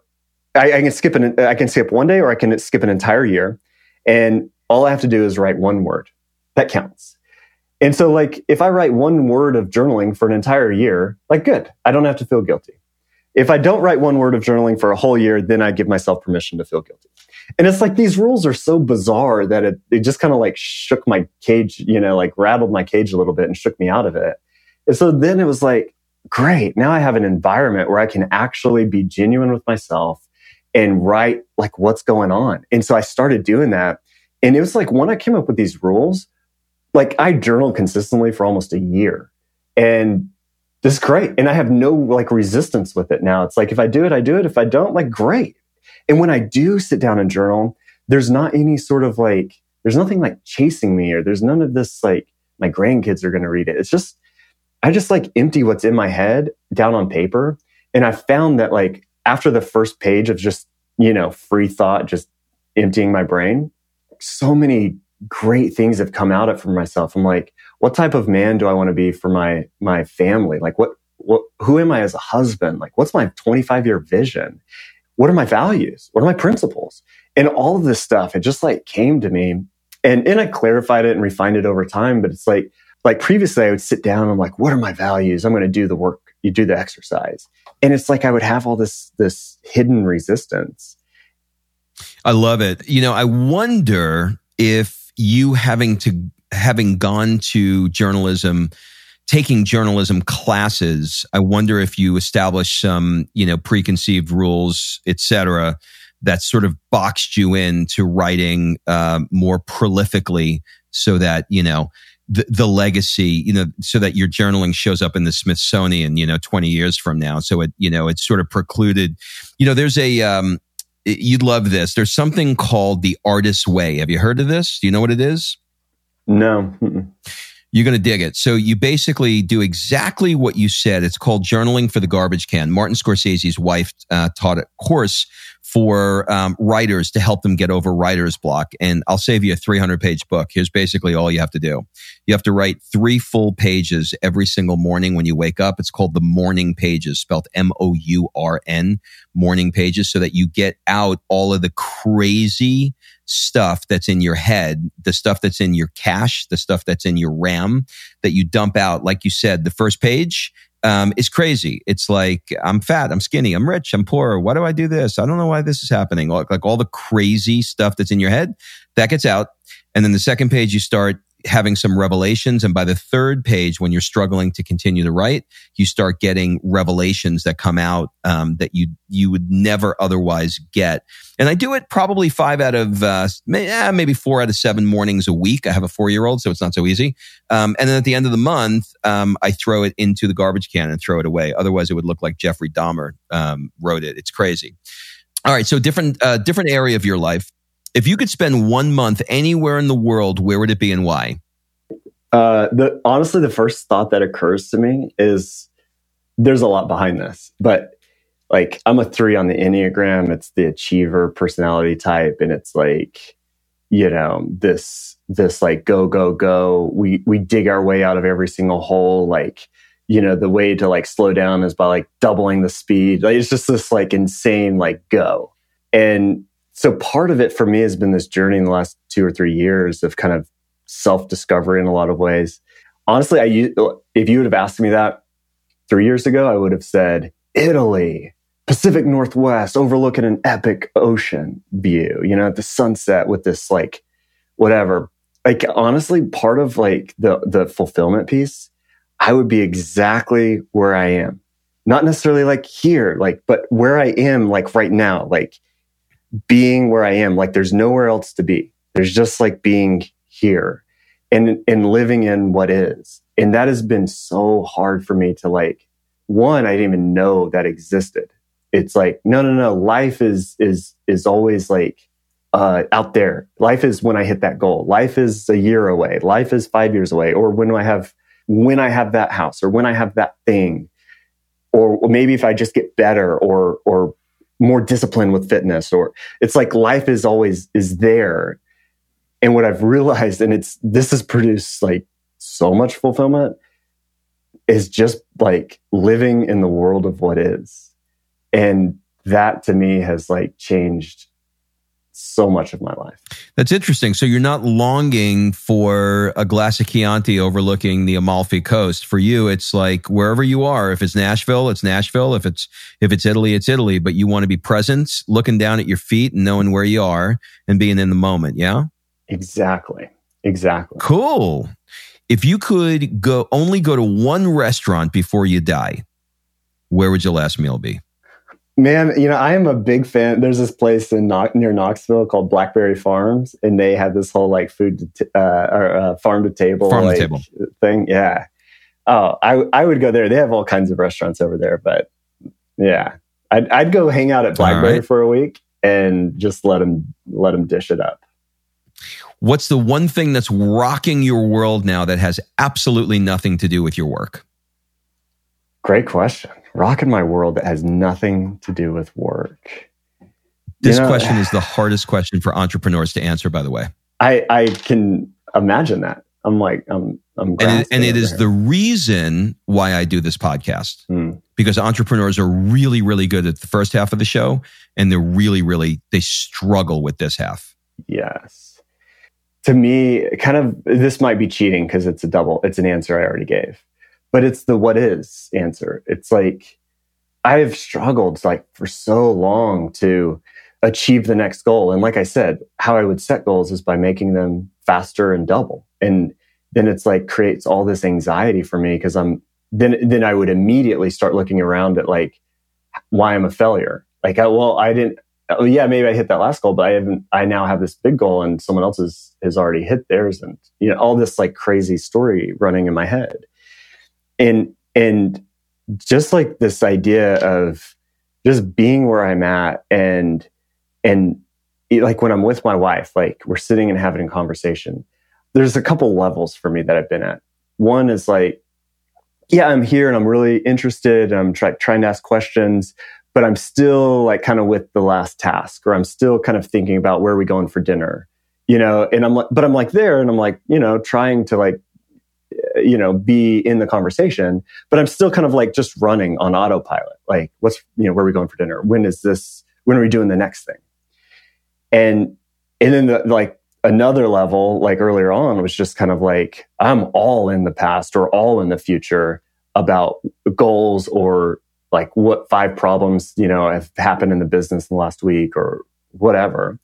I, I can skip an I can skip one day or I can skip an entire year. And all I have to do is write one word. That counts. And so like if I write one word of journaling for an entire year, like good. I don't have to feel guilty. If I don't write one word of journaling for a whole year, then I give myself permission to feel guilty. And it's like these rules are so bizarre that it, it just kind of like shook my cage, you know, like rattled my cage a little bit and shook me out of it. And so then it was like, great. Now I have an environment where I can actually be genuine with myself and write like what's going on. And so I started doing that. And it was like when I came up with these rules, like I journaled consistently for almost a year. And this is great. And I have no like resistance with it now. It's like if I do it, I do it. If I don't, like great. And when I do sit down and journal, there's not any sort of like, there's nothing like chasing me or there's none of this like my grandkids are going to read it. It's just, I just like empty what's in my head down on paper. And I found that like after the first page of just, you know, free thought, just emptying my brain, so many great things have come out of for myself. I'm like, what type of man do I want to be for my my family? Like what what who am I as a husband? Like what's my 25 year vision? What are my values? What are my principles? And all of this stuff, it just like came to me. And and I clarified it and refined it over time. But it's like like previously I would sit down and I'm like, what are my values? I'm going to do the work. You do the exercise. And it's like I would have all this this hidden resistance. I love it. You know, I wonder if you having to having gone to journalism taking journalism classes i wonder if you establish some you know preconceived rules etc that sort of boxed you into writing uh, more prolifically so that you know the, the legacy, you know, so that your journaling shows up in the Smithsonian, you know, 20 years from now. So it, you know, it's sort of precluded. You know, there's a, um, you'd love this. There's something called the artist's way. Have you heard of this? Do you know what it is? No. You're going to dig it. So you basically do exactly what you said. It's called journaling for the garbage can. Martin Scorsese's wife uh, taught a course for um, writers to help them get over writer's block. And I'll save you a 300 page book. Here's basically all you have to do. You have to write three full pages every single morning when you wake up. It's called the morning pages, spelled M O U R N, morning pages, so that you get out all of the crazy stuff that's in your head, the stuff that's in your cache, the stuff that's in your RAM that you dump out. Like you said, the first page um, is crazy. It's like I'm fat, I'm skinny, I'm rich, I'm poor. Why do I do this? I don't know why this is happening. Like, like all the crazy stuff that's in your head that gets out, and then the second page you start having some revelations. And by the third page, when you're struggling to continue to write, you start getting revelations that come out um, that you you would never otherwise get. And I do it probably five out of uh, maybe four out of seven mornings a week. I have a four year old, so it's not so easy. Um, and then at the end of the month, um, I throw it into the garbage can and throw it away. Otherwise, it would look like Jeffrey Dahmer um, wrote it. It's crazy. All right, so different uh, different area of your life. If you could spend one month anywhere in the world, where would it be and why? Uh, the honestly, the first thought that occurs to me is there's a lot behind this, but like I'm a three on the Enneagram. It's the achiever personality type, and it's like, you know, this this like go go go. We we dig our way out of every single hole. Like, you know, the way to like slow down is by like doubling the speed. Like, it's just this like insane like go. And so part of it for me has been this journey in the last two or three years of kind of self discovery in a lot of ways. Honestly, I if you would have asked me that three years ago, I would have said Italy, Pacific Northwest, overlooking an epic ocean view. You know, the sunset with this like whatever. Like honestly, part of like the the fulfillment piece, I would be exactly where I am. Not necessarily like here, like, but where I am, like right now, like being where I am. Like there's nowhere else to be. There's just like being here and and living in what is. And that has been so hard for me to like one, I didn't even know that existed. It's like, no, no, no. Life is is is always like uh, out there. Life is when I hit that goal. Life is a year away. Life is five years away. Or when do I have when I have that house or when I have that thing or maybe if I just get better or, or more disciplined with fitness, or it's like life is always, is there. And what I've realized, and it's, this has produced like so much fulfillment is just like living in the world of what is. And that to me has like changed so much of my life. That's interesting. So you're not longing for a glass of Chianti overlooking the Amalfi Coast. For you, it's like wherever you are. If it's Nashville, it's Nashville. If it's if it's Italy, it's Italy. But you want to be present, looking down at your feet and knowing where you are and being in the moment. Yeah. Exactly. Exactly. Cool. If you could go only go to one restaurant before you die, where would your last meal be? Man, you know, I am a big fan. There's this place in near Knoxville called Blackberry Farms, and they have this whole like food to t- uh, or uh, farm to table farm like, to table thing. Yeah. Oh, I I would go there. They have all kinds of restaurants over there, but yeah, I'd I'd go hang out at Blackberry right. for a week and just let them let them dish it up. What's the one thing that's rocking your world now that has absolutely nothing to do with your work? Great question rocking my world that has nothing to do with work? This you know, question is the <sighs> hardest question for entrepreneurs to answer, by the way. I, I can imagine that. I'm like, I'm, I'm and it, and it is the reason why I do this podcast mm. because entrepreneurs are really, really good at the first half of the show and they're really, really, they struggle with this half. Yes. To me, kind of, this might be cheating because it's a double, it's an answer I already gave but it's the what is answer. It's like I've struggled like for so long to achieve the next goal. And like I said, how I would set goals is by making them faster and double. And then it's like creates all this anxiety for me because I'm then then I would immediately start looking around at like why I'm a failure. Like, I, well, I didn't. Oh yeah, maybe I hit that last goal, but I haven't. I now have this big goal, and someone else has has already hit theirs, and you know all this like crazy story running in my head and and just like this idea of just being where I'm at and and it, like when I'm with my wife, like we're sitting and having a conversation. There's a couple levels for me that I've been at. One is like, yeah, I'm here and I'm really interested. I'm try, trying to ask questions, but I'm still like kind of with the last task, or I'm still kind of thinking about where are we going for dinner, you know. And I'm like, but I'm like there, and I'm like, you know, trying to like you know, be in the conversation, but I'm still kind of like just running on autopilot. Like, what's, you know, where are we going for dinner? When is this, when are we doing the next thing? And, and then the, like another level, like earlier on was just kind of like, I'm all in the past or all in the future about goals or like what five problems, you know, have happened in the business in the last week or whatever.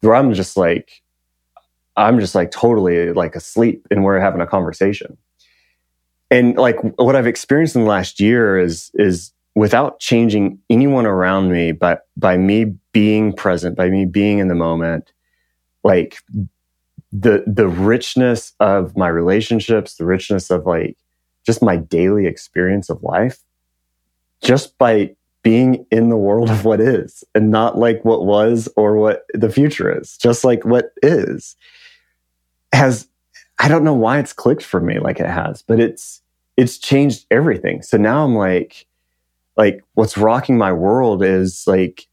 Where I'm just like, I'm just like totally like asleep and we're having a conversation. And like what I've experienced in the last year is, is without changing anyone around me, but by me being present, by me being in the moment, like the, the richness of my relationships, the richness of like just my daily experience of life, just by being in the world of what is and not like what was or what the future is, just like what is has I don't know why it's clicked for me like it has, but it's it's changed everything. So now I'm like like what's rocking my world is like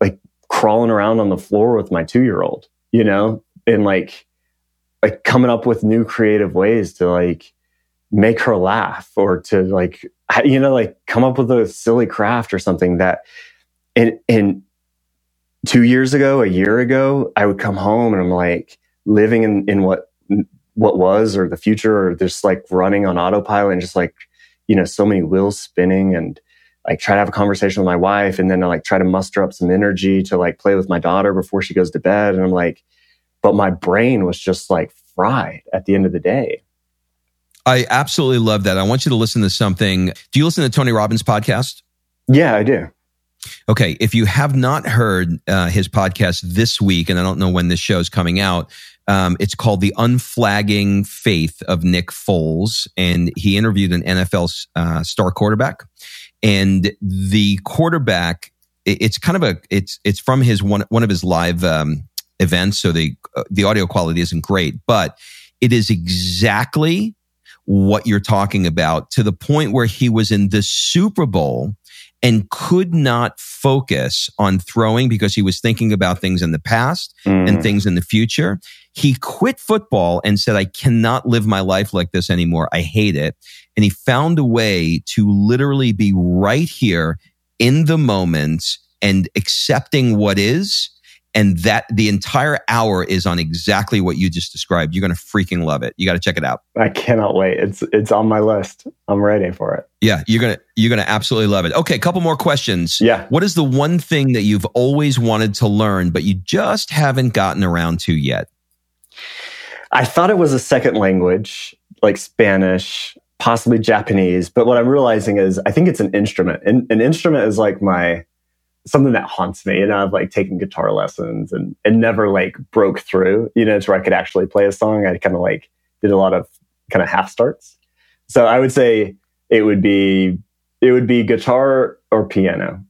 like crawling around on the floor with my 2-year-old, you know, and like like coming up with new creative ways to like make her laugh or to like you know like come up with a silly craft or something that and and 2 years ago, a year ago, I would come home and I'm like living in, in what what was or the future or just like running on autopilot and just like you know so many wheels spinning and like try to have a conversation with my wife and then I like try to muster up some energy to like play with my daughter before she goes to bed and I'm like but my brain was just like fried at the end of the day I absolutely love that. I want you to listen to something. Do you listen to Tony Robbins podcast? Yeah, I do. Okay. If you have not heard uh, his podcast this week, and I don't know when this show is coming out, um, it's called The Unflagging Faith of Nick Foles. And he interviewed an NFL uh, star quarterback. And the quarterback, it, it's kind of a, it's, it's from his one, one of his live um, events. So the, uh, the audio quality isn't great, but it is exactly what you're talking about to the point where he was in the Super Bowl and could not focus on throwing because he was thinking about things in the past mm. and things in the future. He quit football and said, I cannot live my life like this anymore. I hate it. And he found a way to literally be right here in the moment and accepting what is and that the entire hour is on exactly what you just described. You're going to freaking love it. You got to check it out. I cannot wait. It's it's on my list. I'm ready for it. Yeah, you're going to you're going to absolutely love it. Okay, a couple more questions. Yeah. What is the one thing that you've always wanted to learn but you just haven't gotten around to yet? I thought it was a second language, like Spanish, possibly Japanese, but what I'm realizing is I think it's an instrument. And an instrument is like my something that haunts me. And I've like taken guitar lessons and, and never like broke through, you know, to where I could actually play a song. I kind of like did a lot of kind of half starts. So I would say it would be, it would be guitar or piano.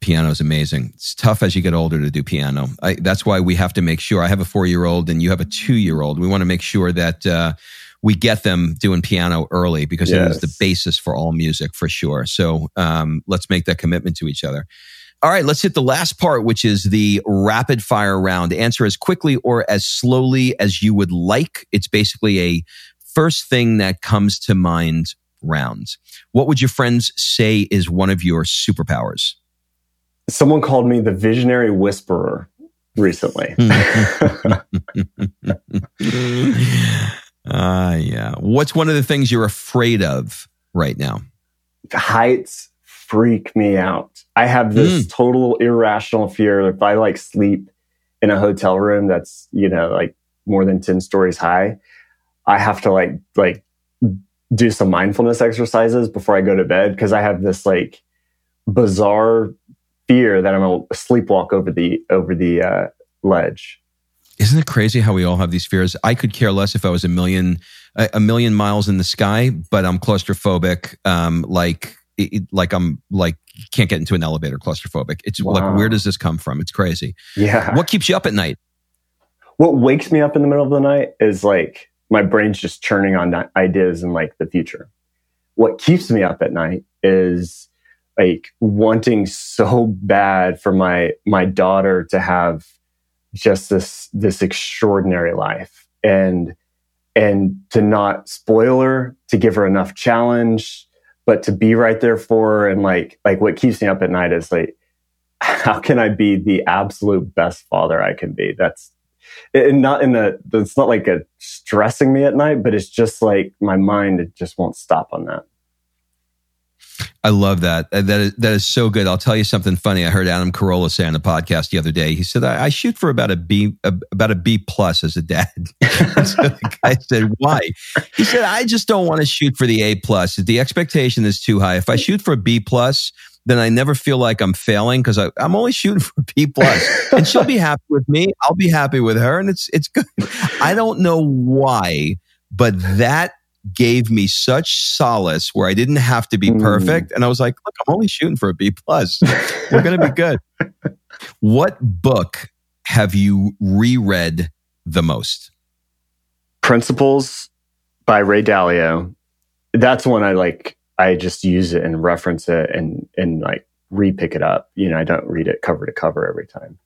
Piano is amazing. It's tough as you get older to do piano. I, that's why we have to make sure I have a four year old and you have a two year old. We want to make sure that, uh, we get them doing piano early because yes. it is the basis for all music for sure. So um, let's make that commitment to each other. All right, let's hit the last part, which is the rapid fire round. Answer as quickly or as slowly as you would like. It's basically a first thing that comes to mind round. What would your friends say is one of your superpowers? Someone called me the visionary whisperer recently. <laughs> <laughs> Ah, uh, yeah. What's one of the things you're afraid of right now? Heights freak me out. I have this mm. total irrational fear if I like sleep in a hotel room that's, you know, like more than 10 stories high, I have to like like do some mindfulness exercises before I go to bed because I have this like bizarre fear that I'm gonna sleepwalk over the over the uh, ledge. Isn't it crazy how we all have these fears? I could care less if I was a million a, million miles in the sky, but I'm claustrophobic. Um, like it, like I'm like can't get into an elevator claustrophobic. It's wow. like where does this come from? It's crazy. Yeah. What keeps you up at night? What wakes me up in the middle of the night is like my brain's just churning on ideas and like the future. What keeps me up at night is like wanting so bad for my my daughter to have just this this extraordinary life and and to not spoil her, to give her enough challenge, but to be right there for her and like like what keeps me up at night is like <laughs> how can I be the absolute best father I can be? That's and not in a it's not like a stressing me at night, but it's just like my mind it just won't stop on that. I love that. Uh, that is, that is so good. I'll tell you something funny. I heard Adam Carolla say on the podcast the other day. He said, "I, I shoot for about a B, a, about a B plus as a dad." <laughs> so the guy said, "Why?" He said, "I just don't want to shoot for the A plus. The expectation is too high. If I shoot for a B plus." Then I never feel like I'm failing because I'm only shooting for B plus, and she'll be happy with me. I'll be happy with her, and it's it's good. I don't know why, but that gave me such solace where I didn't have to be mm. perfect. And I was like, look, I'm only shooting for a B plus. We're going to be good. <laughs> what book have you reread the most? Principles by Ray Dalio. That's one I like. I just use it and reference it and and like repick it up. You know, I don't read it cover to cover every time.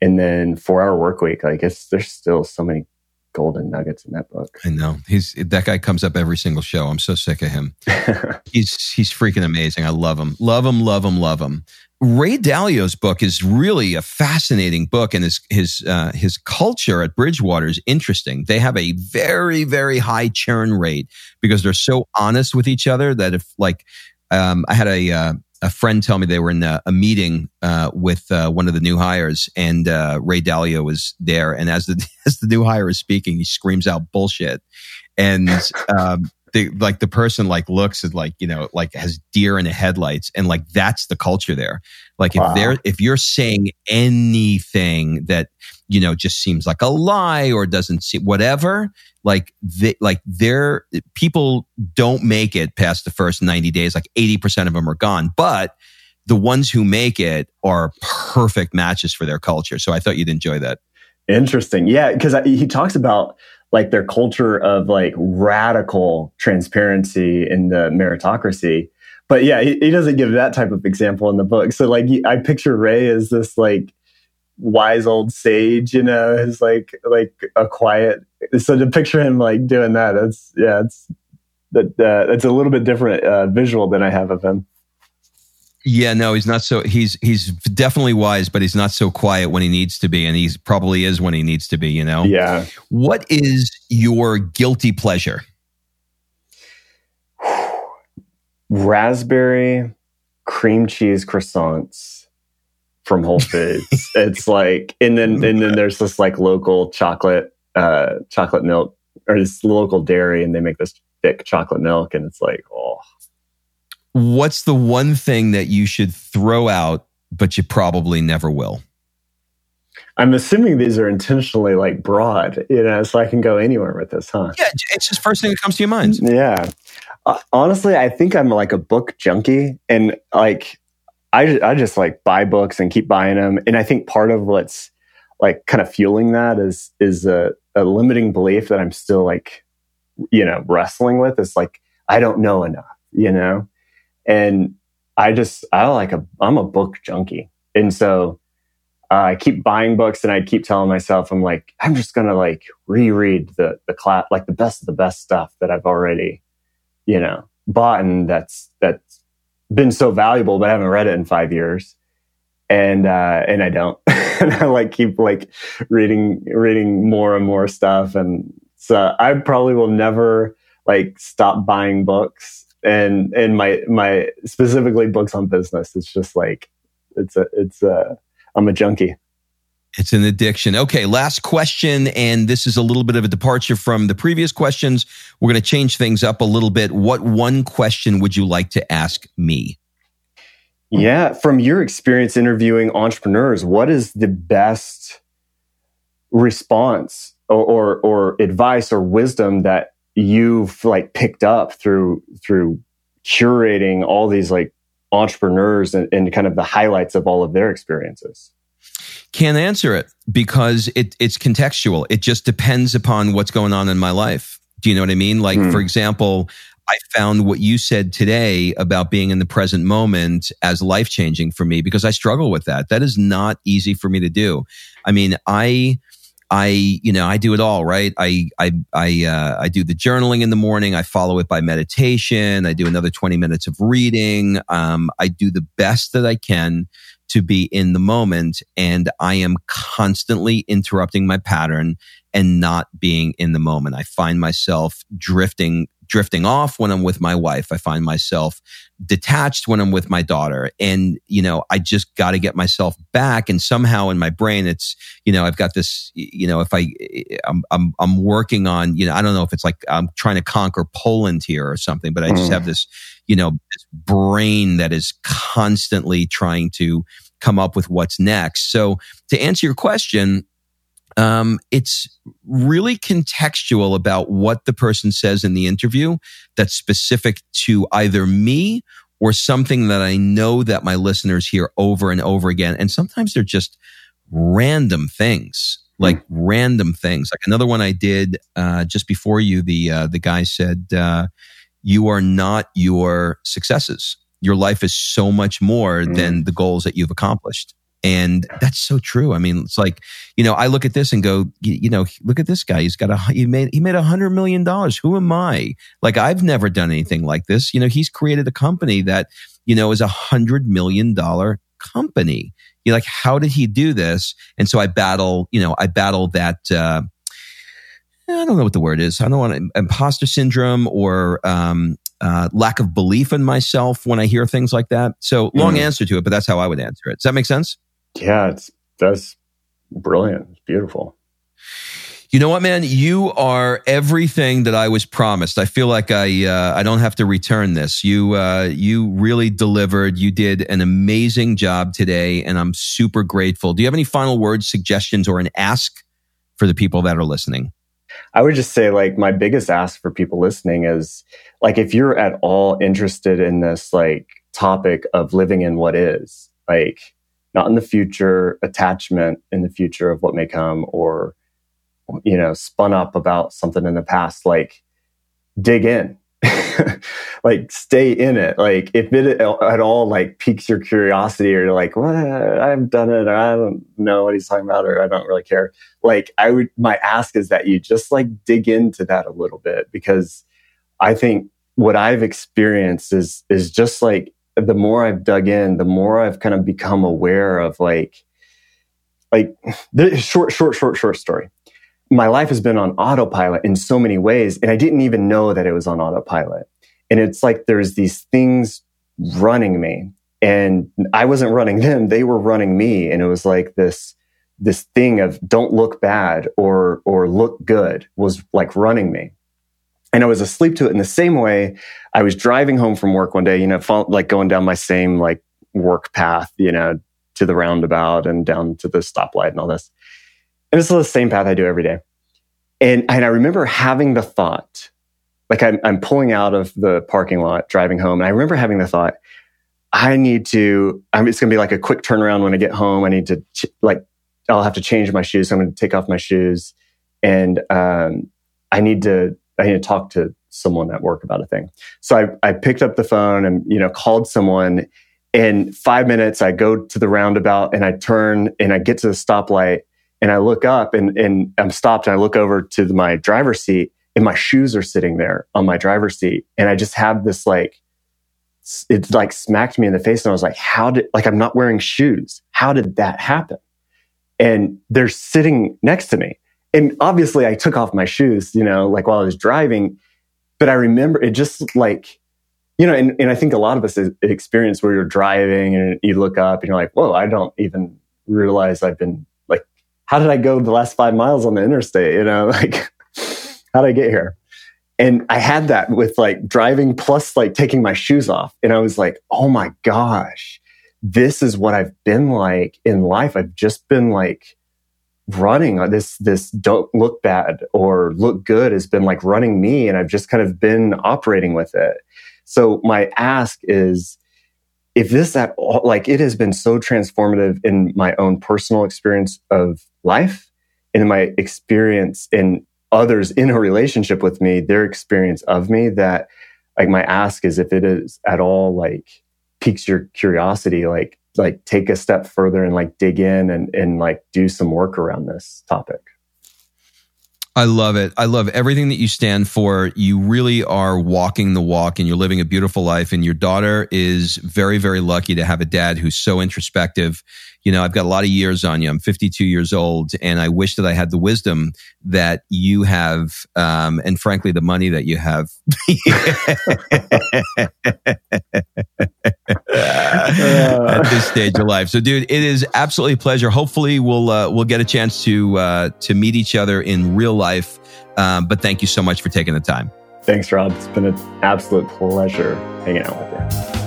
And then four hour work week, like it's there's still so many golden nuggets in that book. I know he's that guy comes up every single show. I'm so sick of him. <laughs> he's he's freaking amazing. I love him, love him, love him, love him. Ray Dalio's book is really a fascinating book, and his his uh, his culture at Bridgewater is interesting. They have a very very high churn rate because they're so honest with each other that if like um, I had a uh, a friend tell me they were in a, a meeting uh, with uh, one of the new hires, and uh, Ray Dalio was there. And as the <laughs> as the new hire is speaking, he screams out bullshit, and um, the like the person like looks at like you know like has deer in the headlights, and like that's the culture there. Like wow. if they're if you're saying anything that you know just seems like a lie or doesn't see whatever like they, like their people don't make it past the first 90 days like 80% of them are gone but the ones who make it are perfect matches for their culture so i thought you'd enjoy that interesting yeah because he talks about like their culture of like radical transparency in the meritocracy. But yeah, he, he doesn't give that type of example in the book. So like I picture Ray as this like wise old sage, you know, is like like a quiet. So to picture him like doing that, that's yeah, it's that uh, that's a little bit different uh, visual than I have of him. Yeah, no, he's not so. He's he's definitely wise, but he's not so quiet when he needs to be, and he probably is when he needs to be. You know. Yeah. What is your guilty pleasure? <sighs> Raspberry cream cheese croissants from Whole Foods. <laughs> it's like, and then and then there's this like local chocolate uh chocolate milk or this local dairy, and they make this thick chocolate milk, and it's like, oh what's the one thing that you should throw out, but you probably never will? I'm assuming these are intentionally like broad, you know, so I can go anywhere with this, huh? Yeah, it's just first thing that comes to your mind. Yeah. Uh, honestly, I think I'm like a book junkie and like I, I just like buy books and keep buying them. And I think part of what's like kind of fueling that is, is a, a limiting belief that I'm still like, you know, wrestling with. It's like, I don't know enough, you know? And I just, I like a, I'm a book junkie. And so uh, I keep buying books and I keep telling myself, I'm like, I'm just to like reread the, the class, like the best of the best stuff that I've already, you know, bought and that's, that's been so valuable, but I haven't read it in five years. And, uh, and I don't, <laughs> and I like keep like reading, reading more and more stuff. And so I probably will never like stop buying books and and my my specifically books on business it's just like it's a it's a i'm a junkie it's an addiction. Okay, last question. And this is a little bit of a departure from the previous questions. We're going to change things up a little bit. What one question would you like to ask me? Yeah, from your experience interviewing entrepreneurs, what is the best response or, or, or advice or wisdom that you've like picked up through through curating all these like entrepreneurs and, and kind of the highlights of all of their experiences? Can't answer it because it, it's contextual. It just depends upon what's going on in my life. Do you know what I mean? Like, mm. for example, I found what you said today about being in the present moment as life changing for me because I struggle with that. That is not easy for me to do. I mean, I, I, you know, I do it all, right? I, I, I, uh, I do the journaling in the morning. I follow it by meditation. I do another 20 minutes of reading. Um, I do the best that I can to be in the moment. And I am constantly interrupting my pattern and not being in the moment. I find myself drifting drifting off when I'm with my wife. I find myself detached when I'm with my daughter. And, you know, I just got to get myself back. And somehow in my brain, it's, you know, I've got this, you know, if I, I'm, I'm, I'm working on, you know, I don't know if it's like I'm trying to conquer Poland here or something, but I just mm. have this, you know, this brain that is constantly trying to come up with what's next. So to answer your question, um, it's really contextual about what the person says in the interview that's specific to either me or something that I know that my listeners hear over and over again. And sometimes they're just random things, like mm. random things. Like another one I did uh, just before you, the uh, the guy said, uh, "You are not your successes. Your life is so much more mm. than the goals that you've accomplished." And that's so true. I mean, it's like, you know, I look at this and go, you, you know, look at this guy. He's got a, he made, he made a hundred million dollars. Who am I? Like, I've never done anything like this. You know, he's created a company that, you know, is a hundred million dollar company. You're like, how did he do this? And so I battle, you know, I battle that, uh, I don't know what the word is. I don't want to, imposter syndrome or, um, uh, lack of belief in myself when I hear things like that. So long mm. answer to it, but that's how I would answer it. Does that make sense? Yeah, it's that's brilliant. It's beautiful. You know what, man? You are everything that I was promised. I feel like I uh, I don't have to return this. You uh, you really delivered. You did an amazing job today, and I'm super grateful. Do you have any final words, suggestions, or an ask for the people that are listening? I would just say, like, my biggest ask for people listening is, like, if you're at all interested in this, like, topic of living in what is, like, not in the future, attachment in the future of what may come, or you know, spun up about something in the past, like dig in. <laughs> like stay in it. Like if it at all like piques your curiosity or you're like, what I've done it or I don't know what he's talking about or I don't really care. Like I would my ask is that you just like dig into that a little bit because I think what I've experienced is is just like the more I've dug in, the more I've kind of become aware of like like the short, short, short, short story. My life has been on autopilot in so many ways, and I didn't even know that it was on autopilot. And it's like there's these things running me, and I wasn't running them; they were running me. And it was like this this thing of don't look bad or or look good was like running me. And I was asleep to it in the same way. I was driving home from work one day, you know, like going down my same like work path, you know, to the roundabout and down to the stoplight and all this. And is the same path I do every day. And, and I remember having the thought, like I'm, I'm pulling out of the parking lot, driving home. And I remember having the thought, I need to, I'm, it's going to be like a quick turnaround when I get home. I need to, ch- like, I'll have to change my shoes. So I'm going to take off my shoes and, um, I need to, I need to talk to someone at work about a thing. So I, I picked up the phone and, you know, called someone in five minutes, I go to the roundabout and I turn and I get to the stoplight and I look up and, and I'm stopped and I look over to my driver's seat and my shoes are sitting there on my driver's seat. And I just have this like, it like smacked me in the face and I was like, how did, like, I'm not wearing shoes. How did that happen? And they're sitting next to me. And obviously I took off my shoes, you know, like while I was driving, but I remember it just like, you know, and, and I think a lot of us experience where you're driving and you look up and you're like, whoa, I don't even realize I've been like, how did I go the last five miles on the interstate? You know, <laughs> like, how did I get here? And I had that with like driving plus like taking my shoes off. And I was like, oh my gosh, this is what I've been like in life. I've just been like running uh, this, this don't look bad or look good has been like running me. And I've just kind of been operating with it. So my ask is if this at all, like it has been so transformative in my own personal experience of life and in my experience in others in a relationship with me, their experience of me that like my ask is if it is at all like piques your curiosity, like like take a step further and like dig in and and like do some work around this topic. I love it. I love everything that you stand for. You really are walking the walk and you're living a beautiful life. And your daughter is very, very lucky to have a dad who's so introspective. You know, I've got a lot of years on you. I'm 52 years old and I wish that I had the wisdom that you have. Um, and frankly, the money that you have. <laughs> <laughs> At this stage of life. So dude, it is absolutely a pleasure. Hopefully we'll, uh, we'll get a chance to, uh, to meet each other in real life. Um, but thank you so much for taking the time. Thanks, Rob. It's been an absolute pleasure hanging out with you.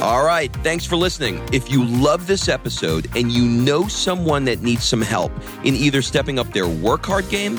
All right. Thanks for listening. If you love this episode and you know someone that needs some help in either stepping up their work hard game